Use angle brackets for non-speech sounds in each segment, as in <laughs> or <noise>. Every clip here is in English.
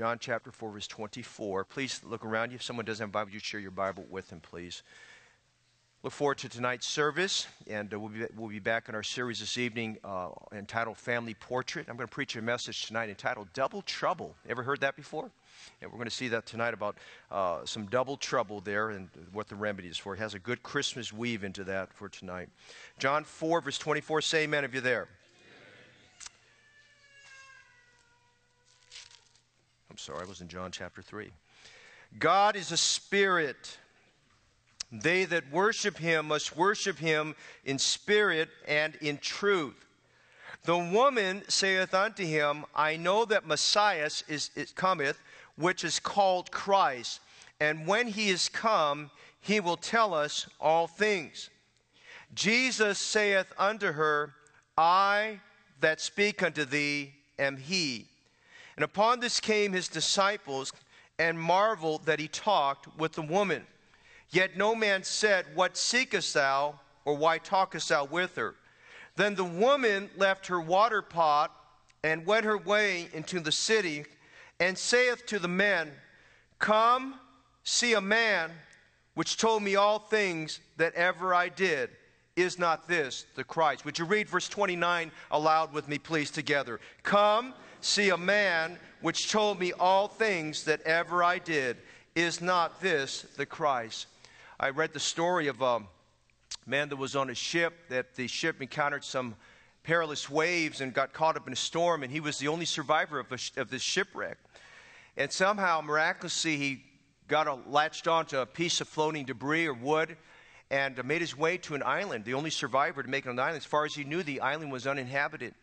John chapter 4, verse 24. Please look around you. If someone doesn't have a Bible, you share your Bible with them, please. Look forward to tonight's service, and uh, we'll, be, we'll be back in our series this evening uh, entitled Family Portrait. I'm going to preach a message tonight entitled Double Trouble. Ever heard that before? And we're going to see that tonight about uh, some double trouble there and what the remedy is for. It has a good Christmas weave into that for tonight. John 4, verse 24. Say amen if you're there. I'm sorry, I was in John chapter 3. God is a spirit. They that worship him must worship him in spirit and in truth. The woman saith unto him, I know that Messiah is, is cometh, which is called Christ, and when he is come, he will tell us all things. Jesus saith unto her, I that speak unto thee am he. And upon this came his disciples and marveled that he talked with the woman. Yet no man said, What seekest thou, or why talkest thou with her? Then the woman left her water pot and went her way into the city, and saith to the men, Come, see a man which told me all things that ever I did. Is not this the Christ? Would you read verse 29 aloud with me, please, together? Come, see a man which told me all things that ever I did. Is not this the Christ? I read the story of a man that was on a ship, that the ship encountered some perilous waves and got caught up in a storm, and he was the only survivor of, a, of this shipwreck. And somehow, miraculously, he got a, latched onto a piece of floating debris or wood and made his way to an island, the only survivor to make an island. As far as he knew, the island was uninhabited.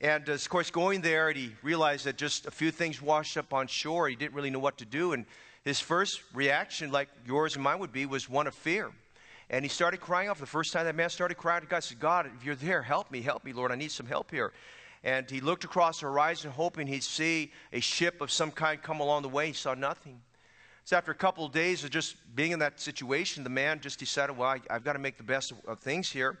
And uh, of course, going there, he realized that just a few things washed up on shore. He didn't really know what to do. And his first reaction, like yours and mine would be, was one of fear. And he started crying out. The first time, that man started crying to God. Said, God, if you're there, help me, help me, Lord. I need some help here. And he looked across the horizon, hoping he'd see a ship of some kind come along the way. He saw nothing. So after a couple of days of just being in that situation, the man just decided, well, I, have got to make the best of, of, things here.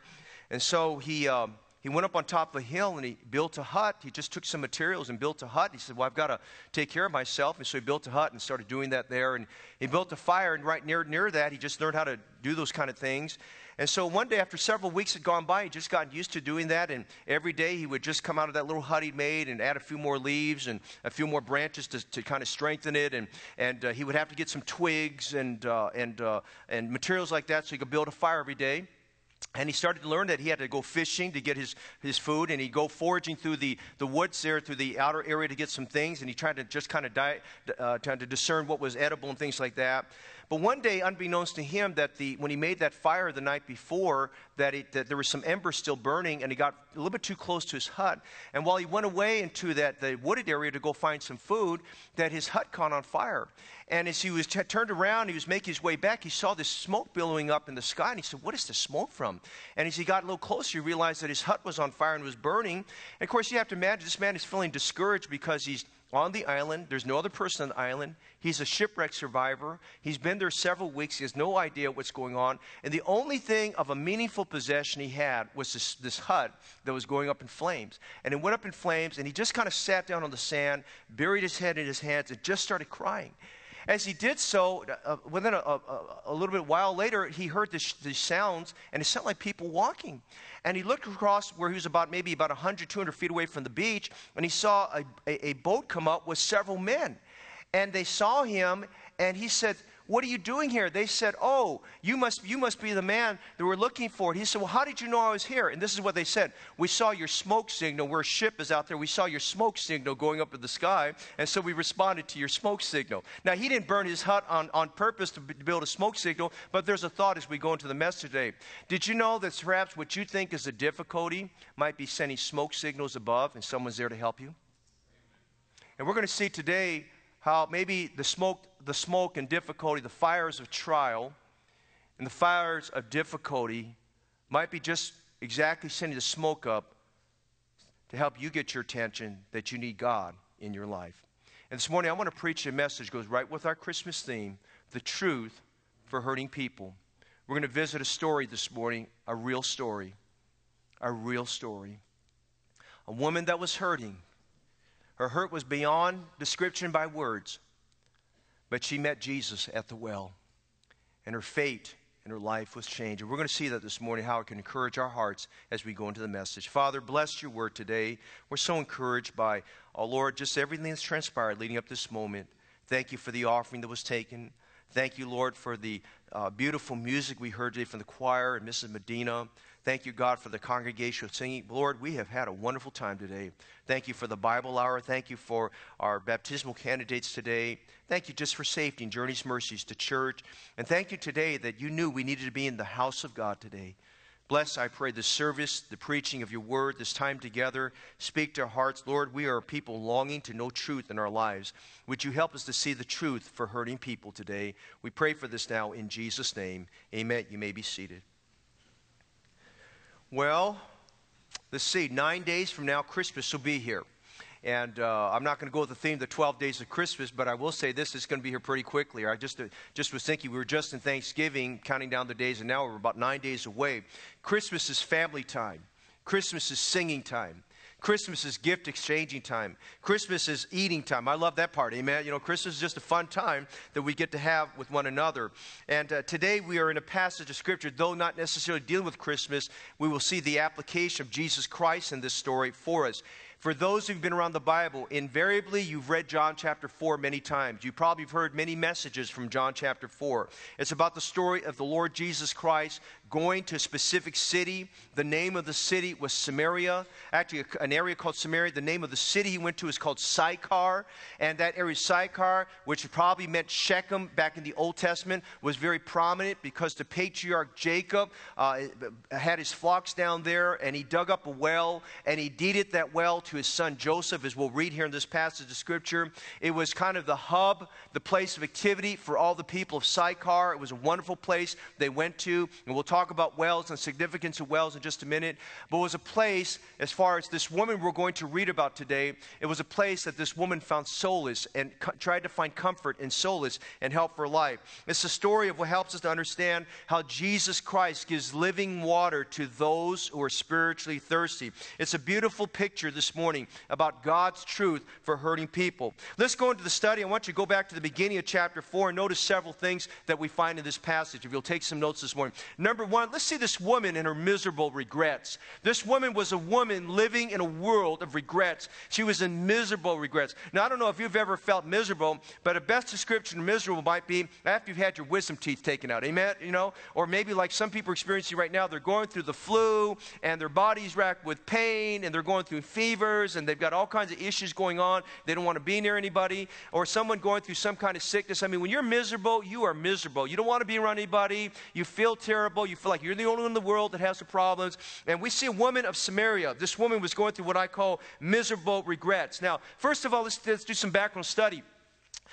And so he. Um, he went up on top of a hill and he built a hut. He just took some materials and built a hut. He said, Well, I've got to take care of myself. And so he built a hut and started doing that there. And he built a fire, and right near, near that, he just learned how to do those kind of things. And so one day, after several weeks had gone by, he just got used to doing that. And every day, he would just come out of that little hut he'd made and add a few more leaves and a few more branches to, to kind of strengthen it. And, and uh, he would have to get some twigs and, uh, and, uh, and materials like that so he could build a fire every day. And he started to learn that he had to go fishing to get his, his food, and he'd go foraging through the, the woods there, through the outer area to get some things, and he tried to just kind of die, uh, to discern what was edible and things like that. But one day, unbeknownst to him, that the, when he made that fire the night before, that, it, that there was some embers still burning, and he got a little bit too close to his hut. And while he went away into that the wooded area to go find some food, that his hut caught on fire. And as he was t- turned around, he was making his way back. He saw this smoke billowing up in the sky, and he said, "What is the smoke from?" And as he got a little closer, he realized that his hut was on fire and was burning. And of course, you have to imagine this man is feeling discouraged because he's on the island. There's no other person on the island. He's a shipwreck survivor. He's been there several weeks. He has no idea what's going on. And the only thing of a meaningful possession he had was this, this hut that was going up in flames. And it went up in flames, and he just kind of sat down on the sand, buried his head in his hands, and just started crying. As he did so, uh, within a, a, a, little bit while later, he heard these sounds, and it sounded like people walking. And he looked across where he was about maybe about 100, 200 feet away from the beach, and he saw a, a, a boat come up with several men. And they saw him, and he said, what are you doing here? They said, Oh, you must, you must be the man that we're looking for. He said, Well, how did you know I was here? And this is what they said We saw your smoke signal where a ship is out there. We saw your smoke signal going up in the sky, and so we responded to your smoke signal. Now, he didn't burn his hut on, on purpose to build a smoke signal, but there's a thought as we go into the mess today. Did you know that perhaps what you think is a difficulty might be sending smoke signals above and someone's there to help you? And we're going to see today how maybe the smoke, the smoke and difficulty, the fires of trial and the fires of difficulty might be just exactly sending the smoke up to help you get your attention that you need God in your life. And this morning I want to preach a message goes right with our Christmas theme, the truth for hurting people. We're going to visit a story this morning, a real story. A real story. A woman that was hurting Her hurt was beyond description by words, but she met Jesus at the well, and her fate and her life was changed. And we're going to see that this morning, how it can encourage our hearts as we go into the message. Father, bless your word today. We're so encouraged by, oh Lord, just everything that's transpired leading up to this moment. Thank you for the offering that was taken. Thank you, Lord, for the uh, beautiful music we heard today from the choir and Mrs. Medina. Thank you, God, for the congregation singing. Lord, we have had a wonderful time today. Thank you for the Bible hour. Thank you for our baptismal candidates today. Thank you just for safety and journey's mercies to church. And thank you today that you knew we needed to be in the house of God today. Bless, I pray, the service, the preaching of your word, this time together. Speak to our hearts. Lord, we are people longing to know truth in our lives. Would you help us to see the truth for hurting people today? We pray for this now in Jesus' name. Amen. You may be seated. Well, let's see, nine days from now, Christmas will be here. And uh, I'm not going to go with the theme, the 12 days of Christmas, but I will say this is going to be here pretty quickly. I just, uh, just was thinking, we were just in Thanksgiving, counting down the days, and now we're about nine days away. Christmas is family time, Christmas is singing time. Christmas is gift exchanging time. Christmas is eating time. I love that part. Amen. You know, Christmas is just a fun time that we get to have with one another. And uh, today we are in a passage of Scripture, though not necessarily dealing with Christmas, we will see the application of Jesus Christ in this story for us. For those who've been around the Bible, invariably you've read John chapter 4 many times. You probably have heard many messages from John chapter 4. It's about the story of the Lord Jesus Christ going to a specific city. The name of the city was Samaria, actually, an area called Samaria. The name of the city he went to is called Sychar. And that area, Sychar, which probably meant Shechem back in the Old Testament, was very prominent because the patriarch Jacob uh, had his flocks down there and he dug up a well and he deeded that well to his son Joseph, as we'll read here in this passage of Scripture. It was kind of the hub, the place of activity for all the people of Sychar. It was a wonderful place they went to. And we'll talk talk about wells and significance of wells in just a minute. But it was a place, as far as this woman we're going to read about today, it was a place that this woman found solace and co- tried to find comfort and solace and help for life. It's a story of what helps us to understand how Jesus Christ gives living water to those who are spiritually thirsty. It's a beautiful picture this morning about God's truth for hurting people. Let's go into the study. I want you to go back to the beginning of chapter 4 and notice several things that we find in this passage. If you'll take some notes this morning. Number one, let's see this woman and her miserable regrets. This woman was a woman living in a world of regrets. She was in miserable regrets. Now, I don't know if you've ever felt miserable, but a best description of miserable might be after you've had your wisdom teeth taken out. Amen? You know? Or maybe like some people are experiencing right now, they're going through the flu and their body's racked with pain and they're going through fevers and they've got all kinds of issues going on. They don't want to be near anybody. Or someone going through some kind of sickness. I mean, when you're miserable, you are miserable. You don't want to be around anybody. You feel terrible. You feel like you're the only one in the world that has the problems. And we see a woman of Samaria. This woman was going through what I call miserable regrets. Now, first of all, let's, let's do some background study.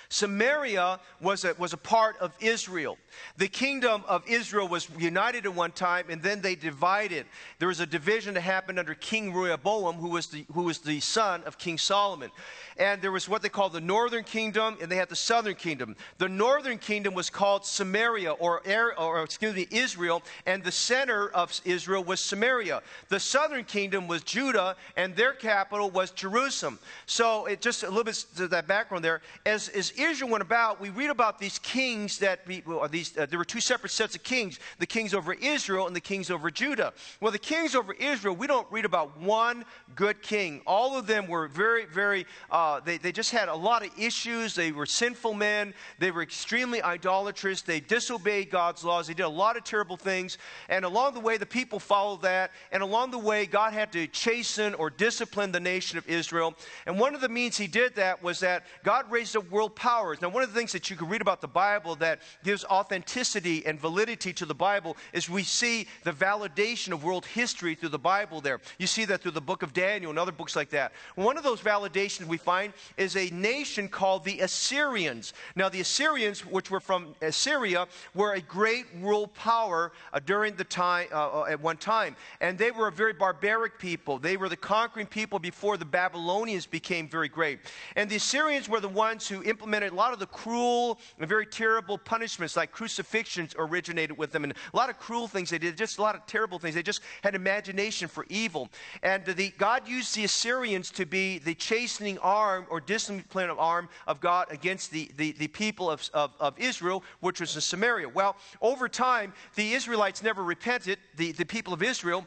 Samaria was a, was a part of Israel. The kingdom of Israel was united at one time and then they divided. There was a division that happened under King Rehoboam, who was the, who was the son of King Solomon. And there was what they called the northern kingdom and they had the southern kingdom. The northern kingdom was called Samaria or, or excuse me, Israel, and the center of Israel was Samaria. The southern kingdom was Judah and their capital was Jerusalem. So it just a little bit to that background there. As, as Israel went about, we read about these kings that, well, these, uh, there were two separate sets of kings the kings over Israel and the kings over Judah. Well, the kings over Israel, we don't read about one good king. All of them were very, very, uh, they, they just had a lot of issues. They were sinful men. They were extremely idolatrous. They disobeyed God's laws. They did a lot of terrible things. And along the way, the people followed that. And along the way, God had to chasten or discipline the nation of Israel. And one of the means he did that was that God raised a world powers. Now, one of the things that you can read about the Bible that gives authenticity and validity to the Bible is we see the validation of world history through the Bible there. You see that through the book of Daniel and other books like that. One of those validations we find is a nation called the Assyrians. Now, the Assyrians, which were from Assyria, were a great world power uh, during the time, uh, uh, at one time. And they were a very barbaric people. They were the conquering people before the Babylonians became very great. And the Assyrians were the ones who implemented implemented a lot of the cruel and very terrible punishments, like crucifixions, originated with them, and a lot of cruel things they did, just a lot of terrible things. They just had imagination for evil. And the, God used the Assyrians to be the chastening arm or disciplining arm of God against the, the, the people of, of, of Israel, which was in Samaria. Well, over time, the Israelites never repented, the, the people of Israel.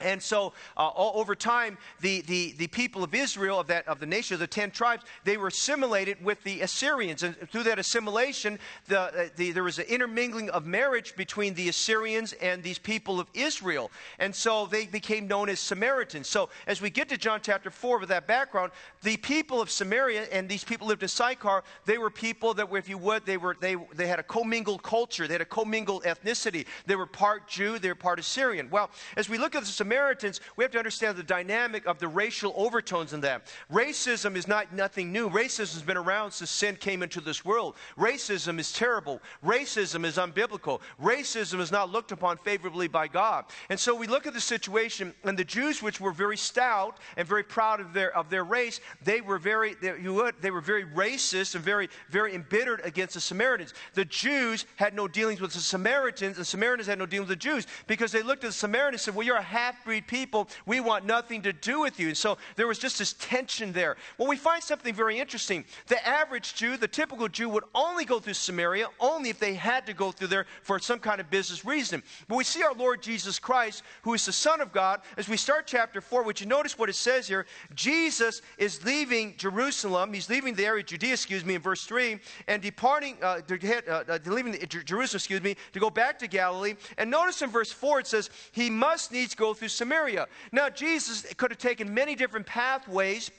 And so, uh, over time, the, the, the people of Israel, of, that, of the nation of the ten tribes, they were assimilated with the Assyrians. And through that assimilation, the, uh, the, there was an intermingling of marriage between the Assyrians and these people of Israel. And so they became known as Samaritans. So, as we get to John chapter 4 with that background, the people of Samaria and these people lived in Sychar, they were people that, were, if you would, they, were, they, they had a commingled culture, they had a commingled ethnicity. They were part Jew, they were part Assyrian. Well, as we look at the Samaritans, we have to understand the dynamic of the racial overtones in them. Racism is not nothing new. Racism has been around since sin came into this world. Racism is terrible. Racism is unbiblical. Racism is not looked upon favorably by God. And so we look at the situation, and the Jews, which were very stout and very proud of their of their race, they were very they, they were very racist and very very embittered against the Samaritans. The Jews had no dealings with the Samaritans, and Samaritans had no dealings with the Jews because they looked at the Samaritans and said, "Well, you're a half half breed people. We want nothing to do with you. And so there was just this tension there. Well, we find something very interesting. The average Jew, the typical Jew, would only go through Samaria only if they had to go through there for some kind of business reason. But we see our Lord Jesus Christ, who is the Son of God, as we start chapter 4, would you notice what it says here? Jesus is leaving Jerusalem. He's leaving the area of Judea, excuse me, in verse 3, and departing, uh, to head, uh, uh, leaving the, Jerusalem, excuse me, to go back to Galilee. And notice in verse 4 it says, He must needs go through through Samaria. Now, Jesus could have taken many different pathways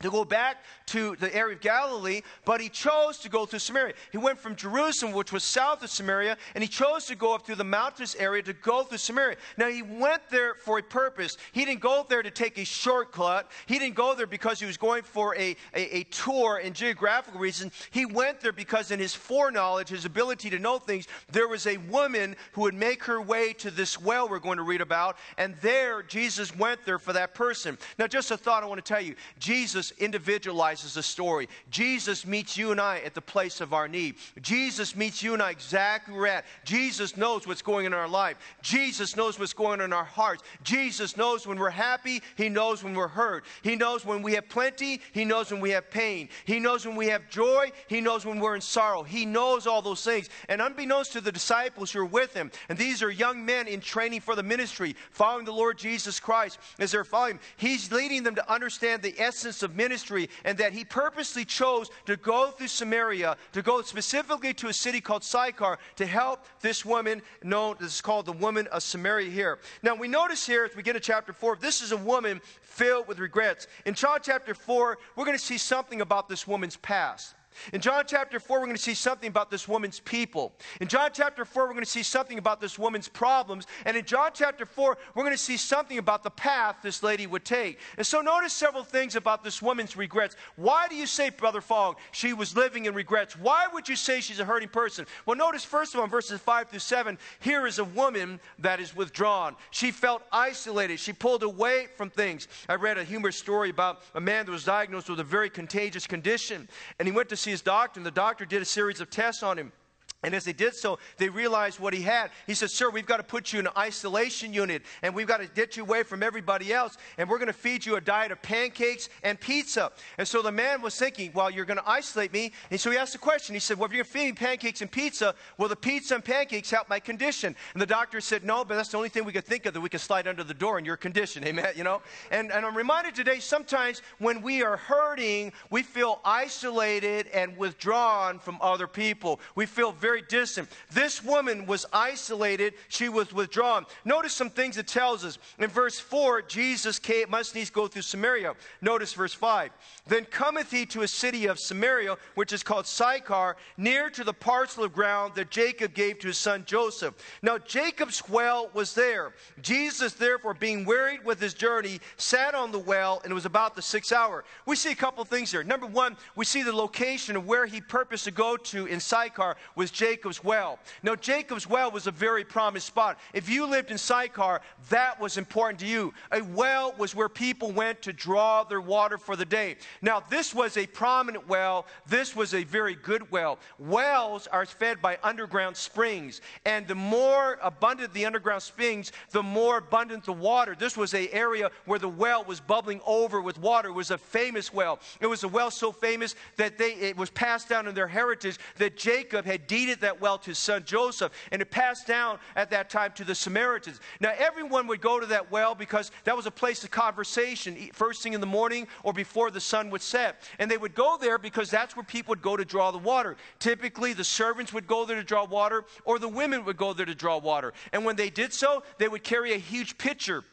to go back to the area of Galilee, but he chose to go through Samaria. He went from Jerusalem, which was south of Samaria, and he chose to go up through the mountainous area to go through Samaria. Now, he went there for a purpose. He didn't go there to take a shortcut. He didn't go there because he was going for a, a, a tour in geographical reasons. He went there because, in his foreknowledge, his ability to know things, there was a woman who would make her way to this well we're going to read about, and there, Jesus went there for that person. Now, just a thought I want to tell you Jesus Individualizes the story. Jesus meets you and I at the place of our need. Jesus meets you and I exactly where we're at. Jesus knows what's going on in our life. Jesus knows what's going on in our hearts. Jesus knows when we're happy. He knows when we're hurt. He knows when we have plenty. He knows when we have pain. He knows when we have joy. He knows when we're in sorrow. He knows all those things. And unbeknownst to the disciples who are with him, and these are young men in training for the ministry, following the Lord Jesus Christ as they're following, he's leading them to understand the essence of ministry and that he purposely chose to go through Samaria, to go specifically to a city called Sychar to help this woman known, this is called the woman of Samaria here. Now we notice here as we get to chapter 4, this is a woman filled with regrets. In John chapter 4, we're going to see something about this woman's past. In John chapter 4, we're going to see something about this woman's people. In John chapter 4, we're going to see something about this woman's problems. And in John chapter 4, we're going to see something about the path this lady would take. And so notice several things about this woman's regrets. Why do you say, Brother Fogg, she was living in regrets? Why would you say she's a hurting person? Well, notice first of all, verses 5 through 7, here is a woman that is withdrawn. She felt isolated. She pulled away from things. I read a humorous story about a man that was diagnosed with a very contagious condition, and he went to see his doctor, and the doctor did a series of tests on him. And as they did so, they realized what he had. He said, Sir, we've got to put you in an isolation unit and we've got to get you away from everybody else. And we're going to feed you a diet of pancakes and pizza. And so the man was thinking, Well, you're going to isolate me. And so he asked the question. He said, Well, if you're going to feed me pancakes and pizza, will the pizza and pancakes help my condition? And the doctor said, No, but that's the only thing we could think of that we could slide under the door in your condition. <laughs> Amen. You know? And, and I'm reminded today sometimes when we are hurting, we feel isolated and withdrawn from other people. We feel very very distant. This woman was isolated, she was withdrawn. Notice some things it tells us. In verse 4, Jesus came, must needs go through Samaria. Notice verse 5. Then cometh he to a city of Samaria, which is called Sychar, near to the parcel of ground that Jacob gave to his son Joseph. Now Jacob's well was there. Jesus, therefore, being wearied with his journey, sat on the well, and it was about the sixth hour. We see a couple things here. Number one, we see the location of where he purposed to go to in Sychar was Jacob's well. Now, Jacob's well was a very prominent spot. If you lived in Sychar, that was important to you. A well was where people went to draw their water for the day. Now, this was a prominent well. This was a very good well. Wells are fed by underground springs, and the more abundant the underground springs, the more abundant the water. This was a area where the well was bubbling over with water. It was a famous well. It was a well so famous that they, it was passed down in their heritage that Jacob had deeded that well to his son Joseph, and it passed down at that time to the Samaritans. Now, everyone would go to that well because that was a place of conversation, first thing in the morning or before the sun would set. And they would go there because that's where people would go to draw the water. Typically, the servants would go there to draw water, or the women would go there to draw water. And when they did so, they would carry a huge pitcher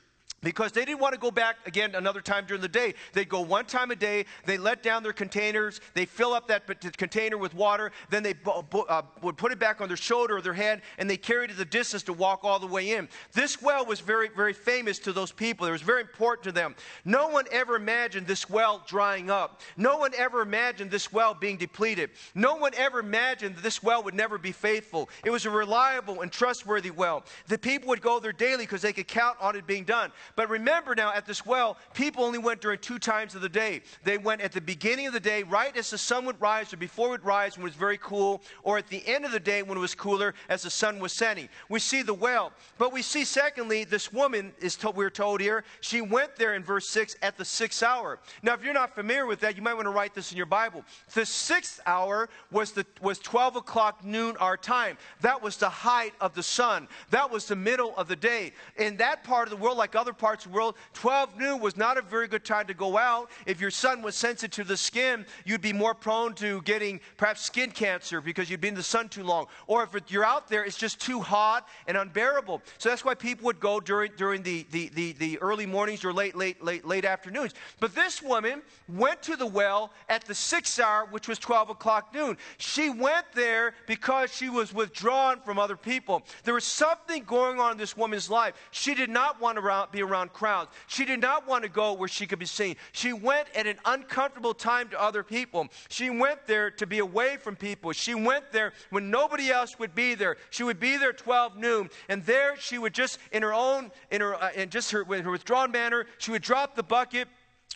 because they didn't want to go back again another time during the day. They'd go one time a day, they let down their containers, they fill up that container with water, then they uh, would put it back on their shoulder or their head, and they carried it the distance to walk all the way in. This well was very, very famous to those people. It was very important to them. No one ever imagined this well drying up. No one ever imagined this well being depleted. No one ever imagined that this well would never be faithful. It was a reliable and trustworthy well. The people would go there daily because they could count on it being done. But remember now, at this well, people only went during two times of the day. They went at the beginning of the day, right as the sun would rise, or before it would rise when it was very cool, or at the end of the day when it was cooler as the sun was setting. We see the well. But we see, secondly, this woman is told, we're told here, she went there in verse 6 at the sixth hour. Now, if you're not familiar with that, you might want to write this in your Bible. The sixth hour was, the, was 12 o'clock noon our time. That was the height of the sun. That was the middle of the day. In that part of the world, like other parts of the world, 12 noon was not a very good time to go out. If your sun was sensitive to the skin, you'd be more prone to getting perhaps skin cancer because you'd been in the sun too long. Or if you're out there, it's just too hot and unbearable. So that's why people would go during, during the, the, the, the early mornings or late, late, late, late afternoons. But this woman went to the well at the sixth hour, which was 12 o'clock noon. She went there because she was withdrawn from other people. There was something going on in this woman's life. She did not want to be around crowds. She did not want to go where she could be seen. She went at an uncomfortable time to other people. She went there to be away from people. She went there when nobody else would be there. She would be there 12 noon, and there she would just, in her own, in her, uh, in just her, in her withdrawn manner, she would drop the bucket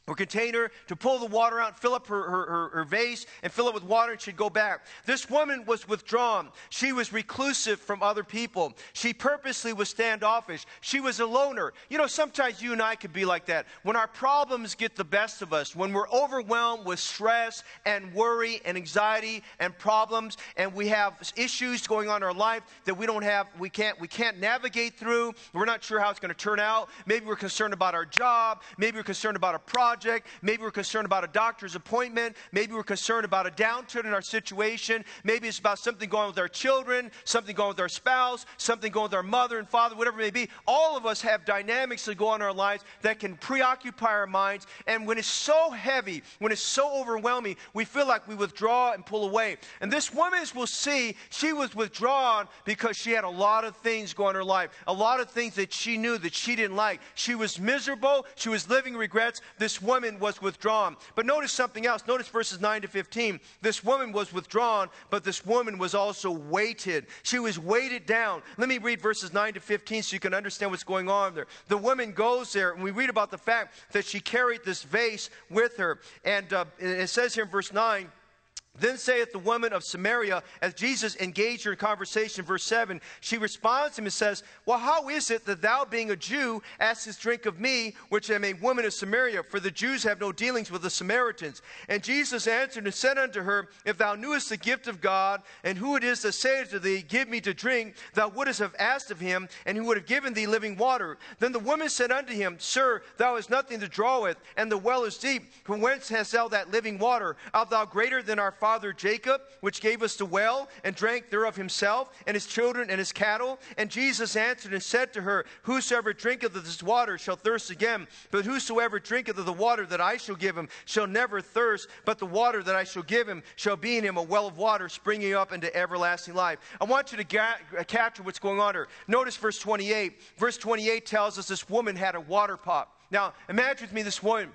or container to pull the water out, fill up her, her, her, vase, and fill it with water, and she'd go back. This woman was withdrawn. She was reclusive from other people. She purposely was standoffish. She was a loner. You know, sometimes you and I could be like that. When our problems get the best of us, when we're overwhelmed with stress and worry and anxiety and problems, and we have issues going on in our life that we don't have, we can't, we can't navigate through, we're not sure how it's going to turn out. Maybe we're concerned about our job. Maybe we're concerned about a project project. Maybe we're concerned about a doctor's appointment. Maybe we're concerned about a downturn in our situation. Maybe it's about something going with our children, something going with our spouse, something going with our mother and father, whatever it may be. All of us have dynamics that go on in our lives that can preoccupy our minds. And when it's so heavy, when it's so overwhelming, we feel like we withdraw and pull away. And this woman, as we'll see, she was withdrawn because she had a lot of things going in her life, a lot of things that she knew that she didn't like. She was miserable. She was living regrets. This woman was withdrawn. But notice something else. Notice verses 9 to 15. This woman was withdrawn, but this woman was also weighted. She was weighted down. Let me read verses 9 to 15 so you can understand what's going on there. The woman goes there, and we read about the fact that she carried this vase with her. And uh, it says here in verse 9, then saith the woman of Samaria, as Jesus engaged her in conversation, verse 7, she responds to him and says, Well, how is it that thou, being a Jew, askest drink of me, which am a woman of Samaria? For the Jews have no dealings with the Samaritans. And Jesus answered and said unto her, If thou knewest the gift of God, and who it is that saith to thee, Give me to drink, thou wouldst have asked of him, and he would have given thee living water. Then the woman said unto him, Sir, thou hast nothing to draw with, and the well is deep. From whence hast thou that living water? Art thou greater than our father Jacob, which gave us the well, and drank thereof himself, and his children, and his cattle? And Jesus answered and said to her, Whosoever drinketh of this water shall thirst again, but whosoever drinketh of the water that I shall give him shall never thirst, but the water that I shall give him shall be in him a well of water springing up into everlasting life. I want you to ga- uh, capture what's going on here. Notice verse 28. Verse 28 tells us this woman had a water pot. Now, imagine with me this woman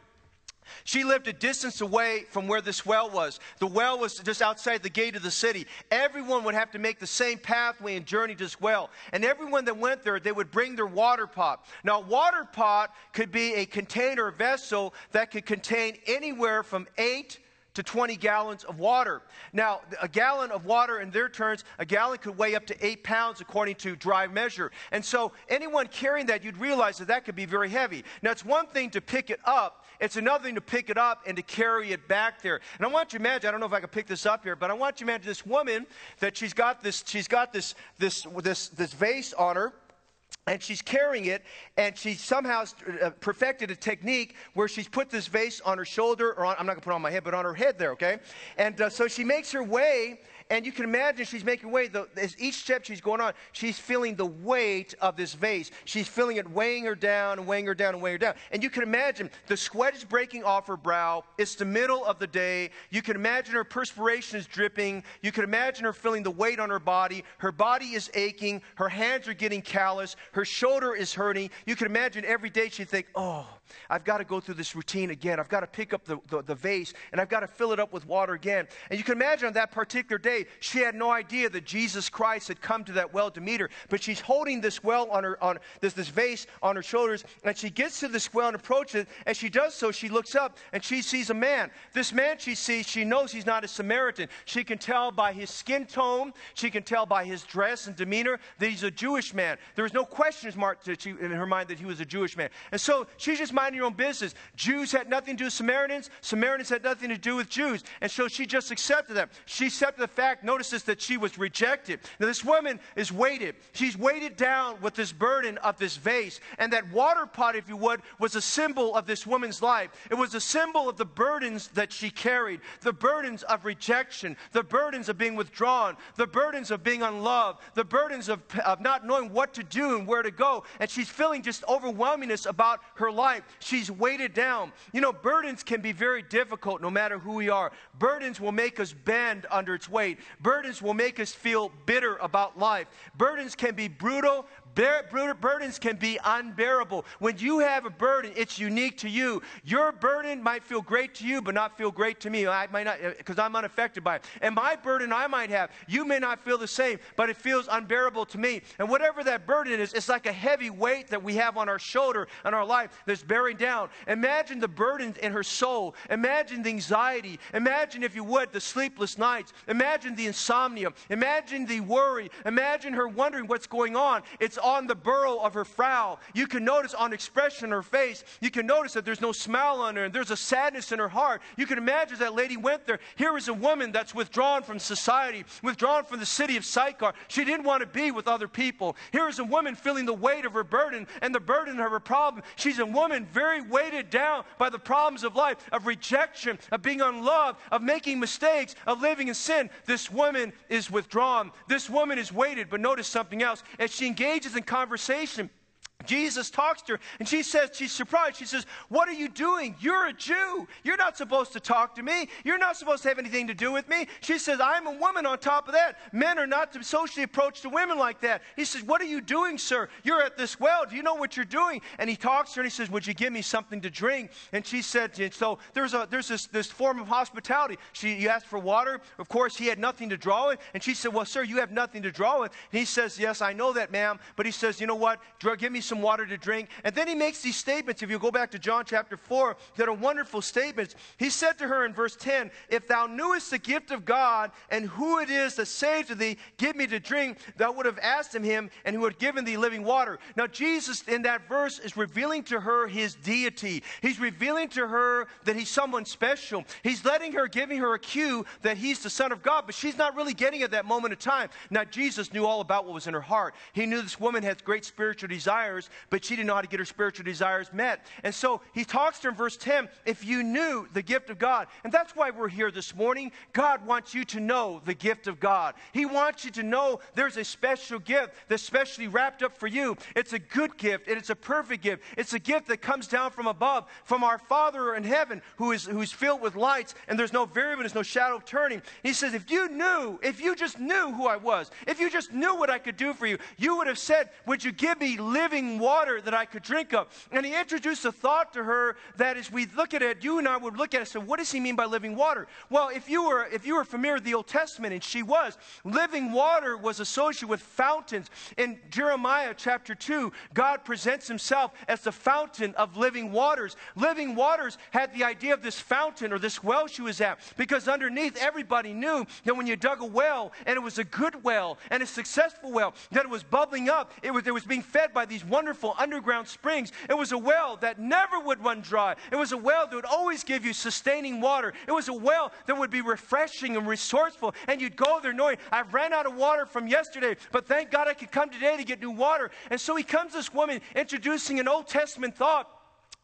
She lived a distance away from where this well was. The well was just outside the gate of the city. Everyone would have to make the same pathway and journey to this well. And everyone that went there, they would bring their water pot. Now, a water pot could be a container, vessel that could contain anywhere from eight to 20 gallons of water. Now, a gallon of water, in their terms, a gallon could weigh up to eight pounds according to dry measure. And so, anyone carrying that, you'd realize that that could be very heavy. Now, it's one thing to pick it up, it's another thing to pick it up and to carry it back there. And I want you to imagine, I don't know if I can pick this up here, but I want you to imagine this woman that she's got this, she's got this, this, this, this vase on her and she's carrying it, and she somehow uh, perfected a technique where she's put this vase on her shoulder, or on, I'm not going to put it on my head, but on her head there, okay? And uh, so she makes her way and you can imagine she's making way. As each step she's going on, she's feeling the weight of this vase. She's feeling it weighing her down weighing her down and weighing her down. And you can imagine the sweat is breaking off her brow. It's the middle of the day. You can imagine her perspiration is dripping. You can imagine her feeling the weight on her body. Her body is aching. Her hands are getting callous. Her shoulder is hurting. You can imagine every day she'd think, oh, I've got to go through this routine again. I've got to pick up the, the, the, vase and I've got to fill it up with water again. And you can imagine on that particular day, she had no idea that Jesus Christ had come to that well to meet her. But she's holding this well on her, on this, this vase on her shoulders. And she gets to this well and approaches it. As she does so, she looks up and she sees a man. This man she sees, she knows he's not a Samaritan. She can tell by his skin tone, she can tell by his dress and demeanor that he's a Jewish man. There was no question mark in her mind that he was a Jewish man. And so she just minding her own business. Jews had nothing to do with Samaritans, Samaritans had nothing to do with Jews. And so she just accepted them. She accepted the fact, notice this, that she was rejected. Now, this woman is weighted. She's weighted down with this burden of this vase. And that water pot, if you would, was a symbol of this woman's life. It was a symbol of the burdens that she carried the burdens of rejection, the burdens of being withdrawn, the burdens of being unloved, the burdens of, of not knowing what to do and where to go. And she's feeling just overwhelmingness about her life. She's weighted down. You know, burdens can be very difficult no matter who we are. Burdens will make us bend under its weight. Burdens will make us feel bitter about life. Burdens can be brutal, burdens can be unbearable. When you have a burden, it's unique to you. Your burden might feel great to you, but not feel great to me. I might not, eh, because I'm unaffected by it. And my burden I might have, you may not feel the same, but it feels unbearable to me. And whatever that burden is, it's like a heavy weight that we have on our shoulder and our life that's bearing down. Imagine the burden in her soul. Imagine the anxiety. Imagine, if you would, the sleepless nights. Imagine the insomnia. Imagine the worry. Imagine her wondering what's going on. It's on the burrow of her frown. You can notice on expression her face, you can notice that there's no smile on her and there's a sadness in her heart. You can imagine that lady went there. Here is a woman that's withdrawn from society, withdrawn from the city of Sychar. She didn't want to be with other people. Here is a woman feeling the weight of her burden and the burden of her problem. She's a woman very weighted down by the problems of life, of rejection, of being unloved, of making mistakes, of living in sin. This woman is withdrawn. This woman is weighted. But notice something else. As she engages in conversation Jesus talks to her and she says, she's surprised. She says, What are you doing? You're a Jew. You're not supposed to talk to me. You're not supposed to have anything to do with me. She says, I'm a woman on top of that. Men are not to socially approach to women like that. He says, What are you doing, sir? You're at this well. Do you know what you're doing? And he talks to her and he says, Would you give me something to drink? And she said, So there's, a, there's this, this form of hospitality. She, you asked for water. Of course, he had nothing to draw with. And she said, Well, sir, you have nothing to draw with. And he says, Yes, I know that, ma'am. But he says, You know what? Give me some some water to drink. And then he makes these statements, if you go back to John chapter 4, that are wonderful statements. He said to her in verse 10, If thou knewest the gift of God and who it is that says to thee, Give me to drink, thou would have asked him, him and who had given thee living water. Now, Jesus in that verse is revealing to her his deity. He's revealing to her that he's someone special. He's letting her, giving her a cue that he's the Son of God, but she's not really getting it that moment of time. Now, Jesus knew all about what was in her heart. He knew this woman had great spiritual desires desires, but she didn't know how to get her spiritual desires met. And so he talks to her in verse 10 if you knew the gift of God, and that's why we're here this morning, God wants you to know the gift of God. He wants you to know there's a special gift that's specially wrapped up for you. It's a good gift, and it's a perfect gift. It's a gift that comes down from above, from our Father in heaven, who is who's filled with lights, and there's no variable, there's no shadow turning. He says, if you knew, if you just knew who I was, if you just knew what I could do for you, you would have said, Would you give me living water that I could drink of. And he introduced a thought to her that as we look at it, you and I would look at it and say, what does he mean by living water? Well, if you were, if you were familiar with the Old Testament, and she was, living water was associated with fountains. In Jeremiah chapter 2, God presents himself as the fountain of living waters. Living waters had the idea of this fountain or this well she was at because underneath everybody knew that when you dug a well and it was a good well and a successful well, that it was bubbling up, it was, it was being fed by these wonderful underground springs. It was a well that never would run dry. It was a well that would always give you sustaining water. It was a well that would be refreshing and resourceful. And you'd go there knowing, I've ran out of water from yesterday, but thank God I could come today to get new water. And so he comes, this woman, introducing an Old Testament thought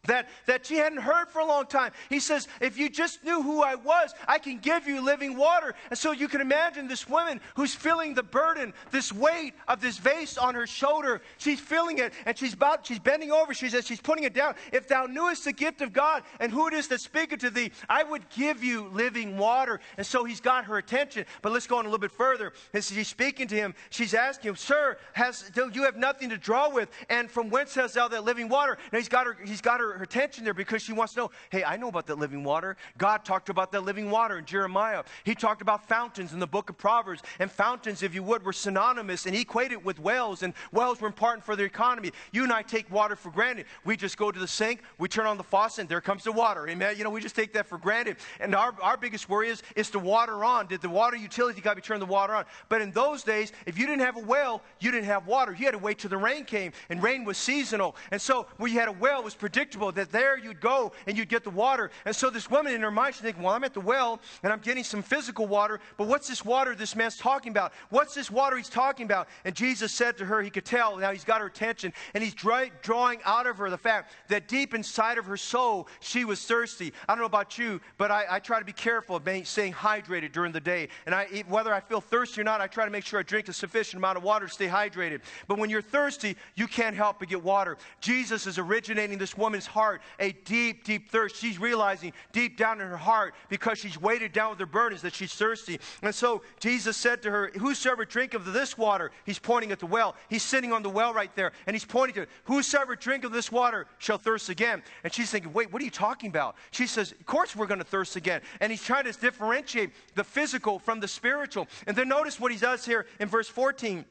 that, that she hadn't heard for a long time. He says, If you just knew who I was, I can give you living water. And so you can imagine this woman who's feeling the burden, this weight of this vase on her shoulder. She's feeling it and she's about, she's bending over. She says, She's putting it down. If thou knewest the gift of God and who it is that speaketh to thee, I would give you living water. And so he's got her attention. But let's go on a little bit further. As she's speaking to him, she's asking him, Sir, has, you have nothing to draw with, and from whence hast thou that living water? Now he's got her, he's got her her, attention there because she wants to know hey, I know about that living water. God talked about that living water in Jeremiah. He talked about fountains in the book of Proverbs. And fountains, if you would, were synonymous and equated with wells. And wells were important for their economy. You and I take water for granted. We just go to the sink, we turn on the faucet, and there comes the water. Amen. You know, we just take that for granted. And our, our biggest worry is, is the water on? Did the water utility to turn the water on? But in those days, if you didn't have a well, you didn't have water. You had to wait till the rain came. And rain was seasonal. And so when you had a well, it was predictable that there you'd go and you'd get the water. And so this woman in her mind, she's thinking, well, I'm at the well and I'm getting some physical water, but what's this water this man's talking about? What's this water he's talking about? And Jesus said to her, he could tell, now he's got her attention, and he's dry, drawing out of her the fact that deep inside of her soul, she was thirsty. I don't know about you, but I, I try to be careful of being, staying hydrated during the day. And I, whether I feel thirsty or not, I try to make sure I drink a sufficient amount of water to stay hydrated. But when you're thirsty, you can't help but get water. Jesus is originating this woman's heart a deep, deep thirst. She's realizing deep down in her heart, because she's weighted down with her burdens, that she's thirsty. And so Jesus said to her, Whosoever drink of this water, he's pointing at the well. He's sitting on the well right there, and he's pointing to it. Whosoever drink of this water shall thirst again. And she's thinking, Wait, what are you talking about? She says, Of course we're going to thirst again. And he's trying to differentiate the physical from the spiritual. And then notice what he does here in verse 14.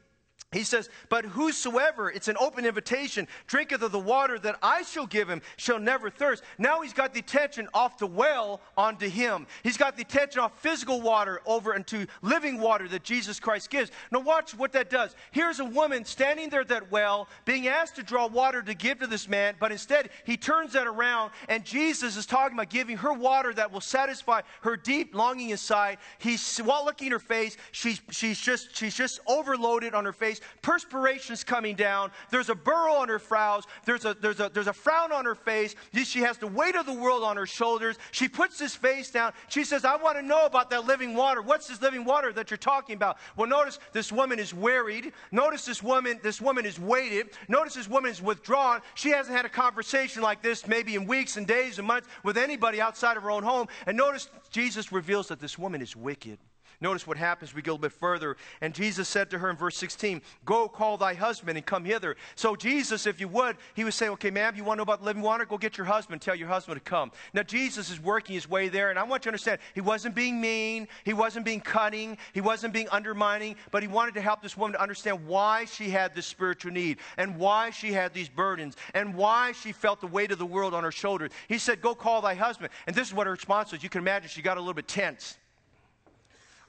He says, But whosoever, it's an open invitation, drinketh of the water that I shall give him shall never thirst. Now he's got the attention off the well onto him. He's got the attention off physical water over into living water that Jesus Christ gives. Now watch what that does. Here's a woman standing there at that well, being asked to draw water to give to this man, but instead he turns that around and Jesus is talking about giving her water that will satisfy her deep longing inside. He's while looking in her face, she's, she's, just, she's just overloaded on her face face. Perspiration's coming down. There's a burrow on her brows. There's a, there's, a, there's a frown on her face. She has the weight of the world on her shoulders. She puts this face down. She says, I want to know about that living water. What's this living water that you're talking about? Well, notice this woman is wearied. Notice this woman, this woman is weighted. Notice this woman is withdrawn. She hasn't had a conversation like this maybe in weeks and days and months with anybody outside of her own home. And notice Jesus reveals that this woman is wicked. Notice what happens. We go a little bit further. And Jesus said to her in verse 16, Go call thy husband and come hither. So, Jesus, if you would, he would say, Okay, ma'am, you want to know about living water? Go get your husband. Tell your husband to come. Now, Jesus is working his way there. And I want you to understand, he wasn't being mean. He wasn't being cutting. He wasn't being undermining. But he wanted to help this woman to understand why she had this spiritual need and why she had these burdens and why she felt the weight of the world on her shoulders. He said, Go call thy husband. And this is what her response was. You can imagine she got a little bit tense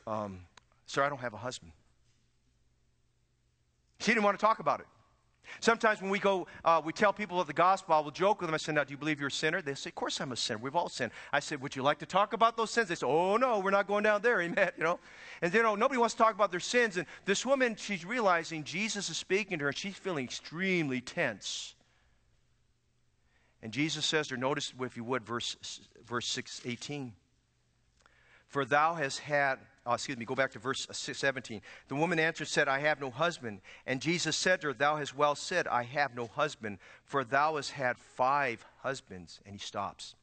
um, Sir, I don't have a husband. She didn't want to talk about it. Sometimes when we go, uh, we tell people of the gospel, I will joke with them. I say, Now, do you believe you're a sinner? They say, Of course I'm a sinner. We've all sinned. I said, Would you like to talk about those sins? They say, Oh, no, we're not going down there. Amen. <laughs> You know? And you know, nobody wants to talk about their sins. And this woman, she's realizing Jesus is speaking to her, and she's feeling extremely tense. And Jesus says to her, notice, if you would, verse, verse 6, 18. For thou hast had Oh, excuse me, go back to verse uh, 17. The woman answered, said, I have no husband. And Jesus said to her, Thou hast well said, I have no husband, for thou hast had five husbands. And he stops.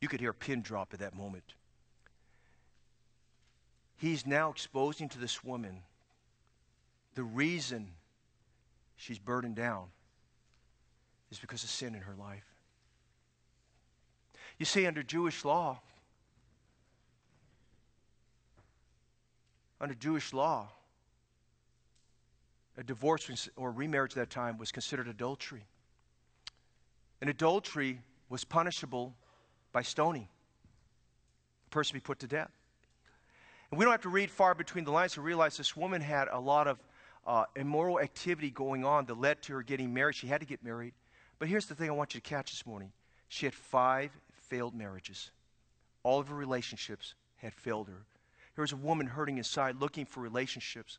You could hear a pin drop at that moment. He's now exposing to this woman the reason she's burdened down is because of sin in her life. You see, under Jewish law, under Jewish law, a divorce or remarriage at that time was considered adultery. And adultery was punishable by stoning. A person be put to death. And we don't have to read far between the lines to realize this woman had a lot of uh, immoral activity going on that led to her getting married. She had to get married. But here's the thing I want you to catch this morning she had five failed marriages. All of her relationships had failed her. Here was a woman hurting inside, looking for relationships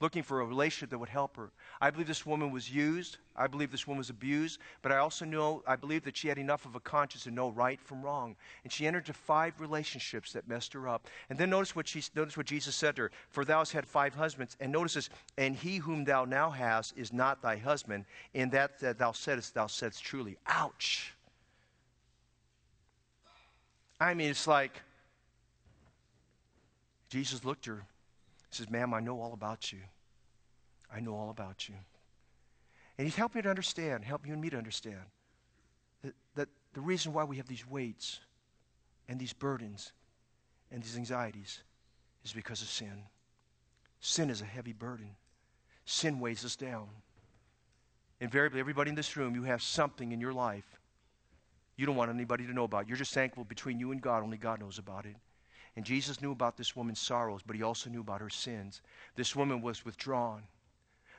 looking for a relationship that would help her. I believe this woman was used. I believe this woman was abused. But I also know, I believe that she had enough of a conscience to know right from wrong. And she entered into five relationships that messed her up. And then notice what, she, notice what Jesus said to her For thou hast had five husbands. And notice this, and he whom thou now hast is not thy husband. In that, that thou saidst, thou saidst truly. Ouch. I mean, it's like Jesus looked her he says, Ma'am, I know all about you. I know all about you. And he's helping you to understand, help you and me to understand that, that the reason why we have these weights and these burdens and these anxieties is because of sin. Sin is a heavy burden. Sin weighs us down. Invariably, everybody in this room, you have something in your life you don't want anybody to know about. You're just thankful between you and God, only God knows about it. And Jesus knew about this woman's sorrows, but he also knew about her sins. This woman was withdrawn.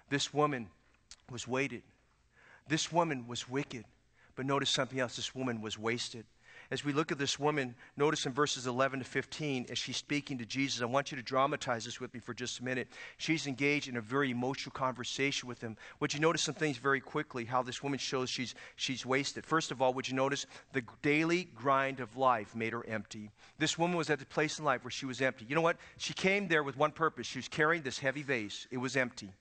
This woman was weighted. This woman was wicked. But notice something else this woman was wasted as we look at this woman, notice in verses 11 to 15, as she's speaking to Jesus, I want you to dramatize this with me for just a minute. She's engaged in a very emotional conversation with him. Would you notice some things very quickly, how this woman shows she's, she's wasted? First of all, would you notice the daily grind of life made her empty? This woman was at the place in life where she was empty. You know what? She came there with one purpose. She was carrying this heavy vase, it was empty.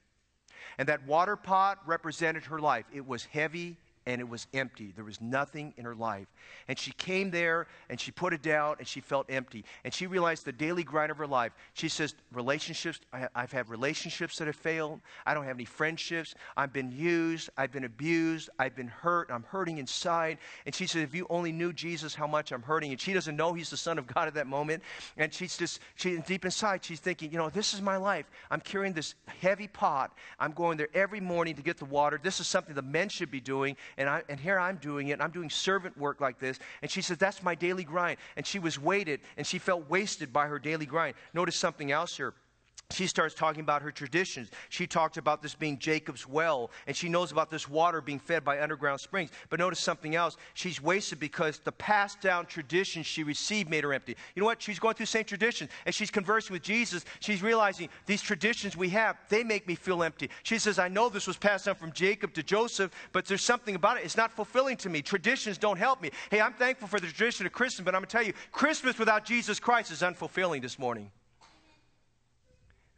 And that water pot represented her life. It was heavy and it was empty. There was nothing in her life. And she came there and she put it down and she felt empty. And she realized the daily grind of her life. She says, Relationships, I, have had relationships that have failed. I don't have any friendships. I've been used. I've been abused. I've been hurt. I'm hurting inside. And she said, If you only knew Jesus, how much I'm hurting. And she doesn't know he's the Son of God at that moment. And she's just, she, deep inside, she's thinking, You know, this is my life. I'm carrying this heavy pot. I'm going there every morning to get the water. This is something the men should be doing and, I, and here I'm doing it. I'm doing servant work like this. And she says, That's my daily grind. And she was weighted and she felt wasted by her daily grind. Notice something else here she starts talking about her traditions. She talked about this being Jacob's well, and she knows about this water being fed by underground springs. But notice something else. She's wasted because the passed down traditions she received made her empty. You know what? She's going through the same traditions. As she's conversing with Jesus, she's realizing these traditions we have, they make me feel empty. She says, I know this was passed down from Jacob to Joseph, but there's something about it. It's not fulfilling to me. Traditions don't help me. Hey, I'm thankful for the tradition of Christmas, but I'm going to tell you, Christmas without Jesus Christ is unfulfilling this morning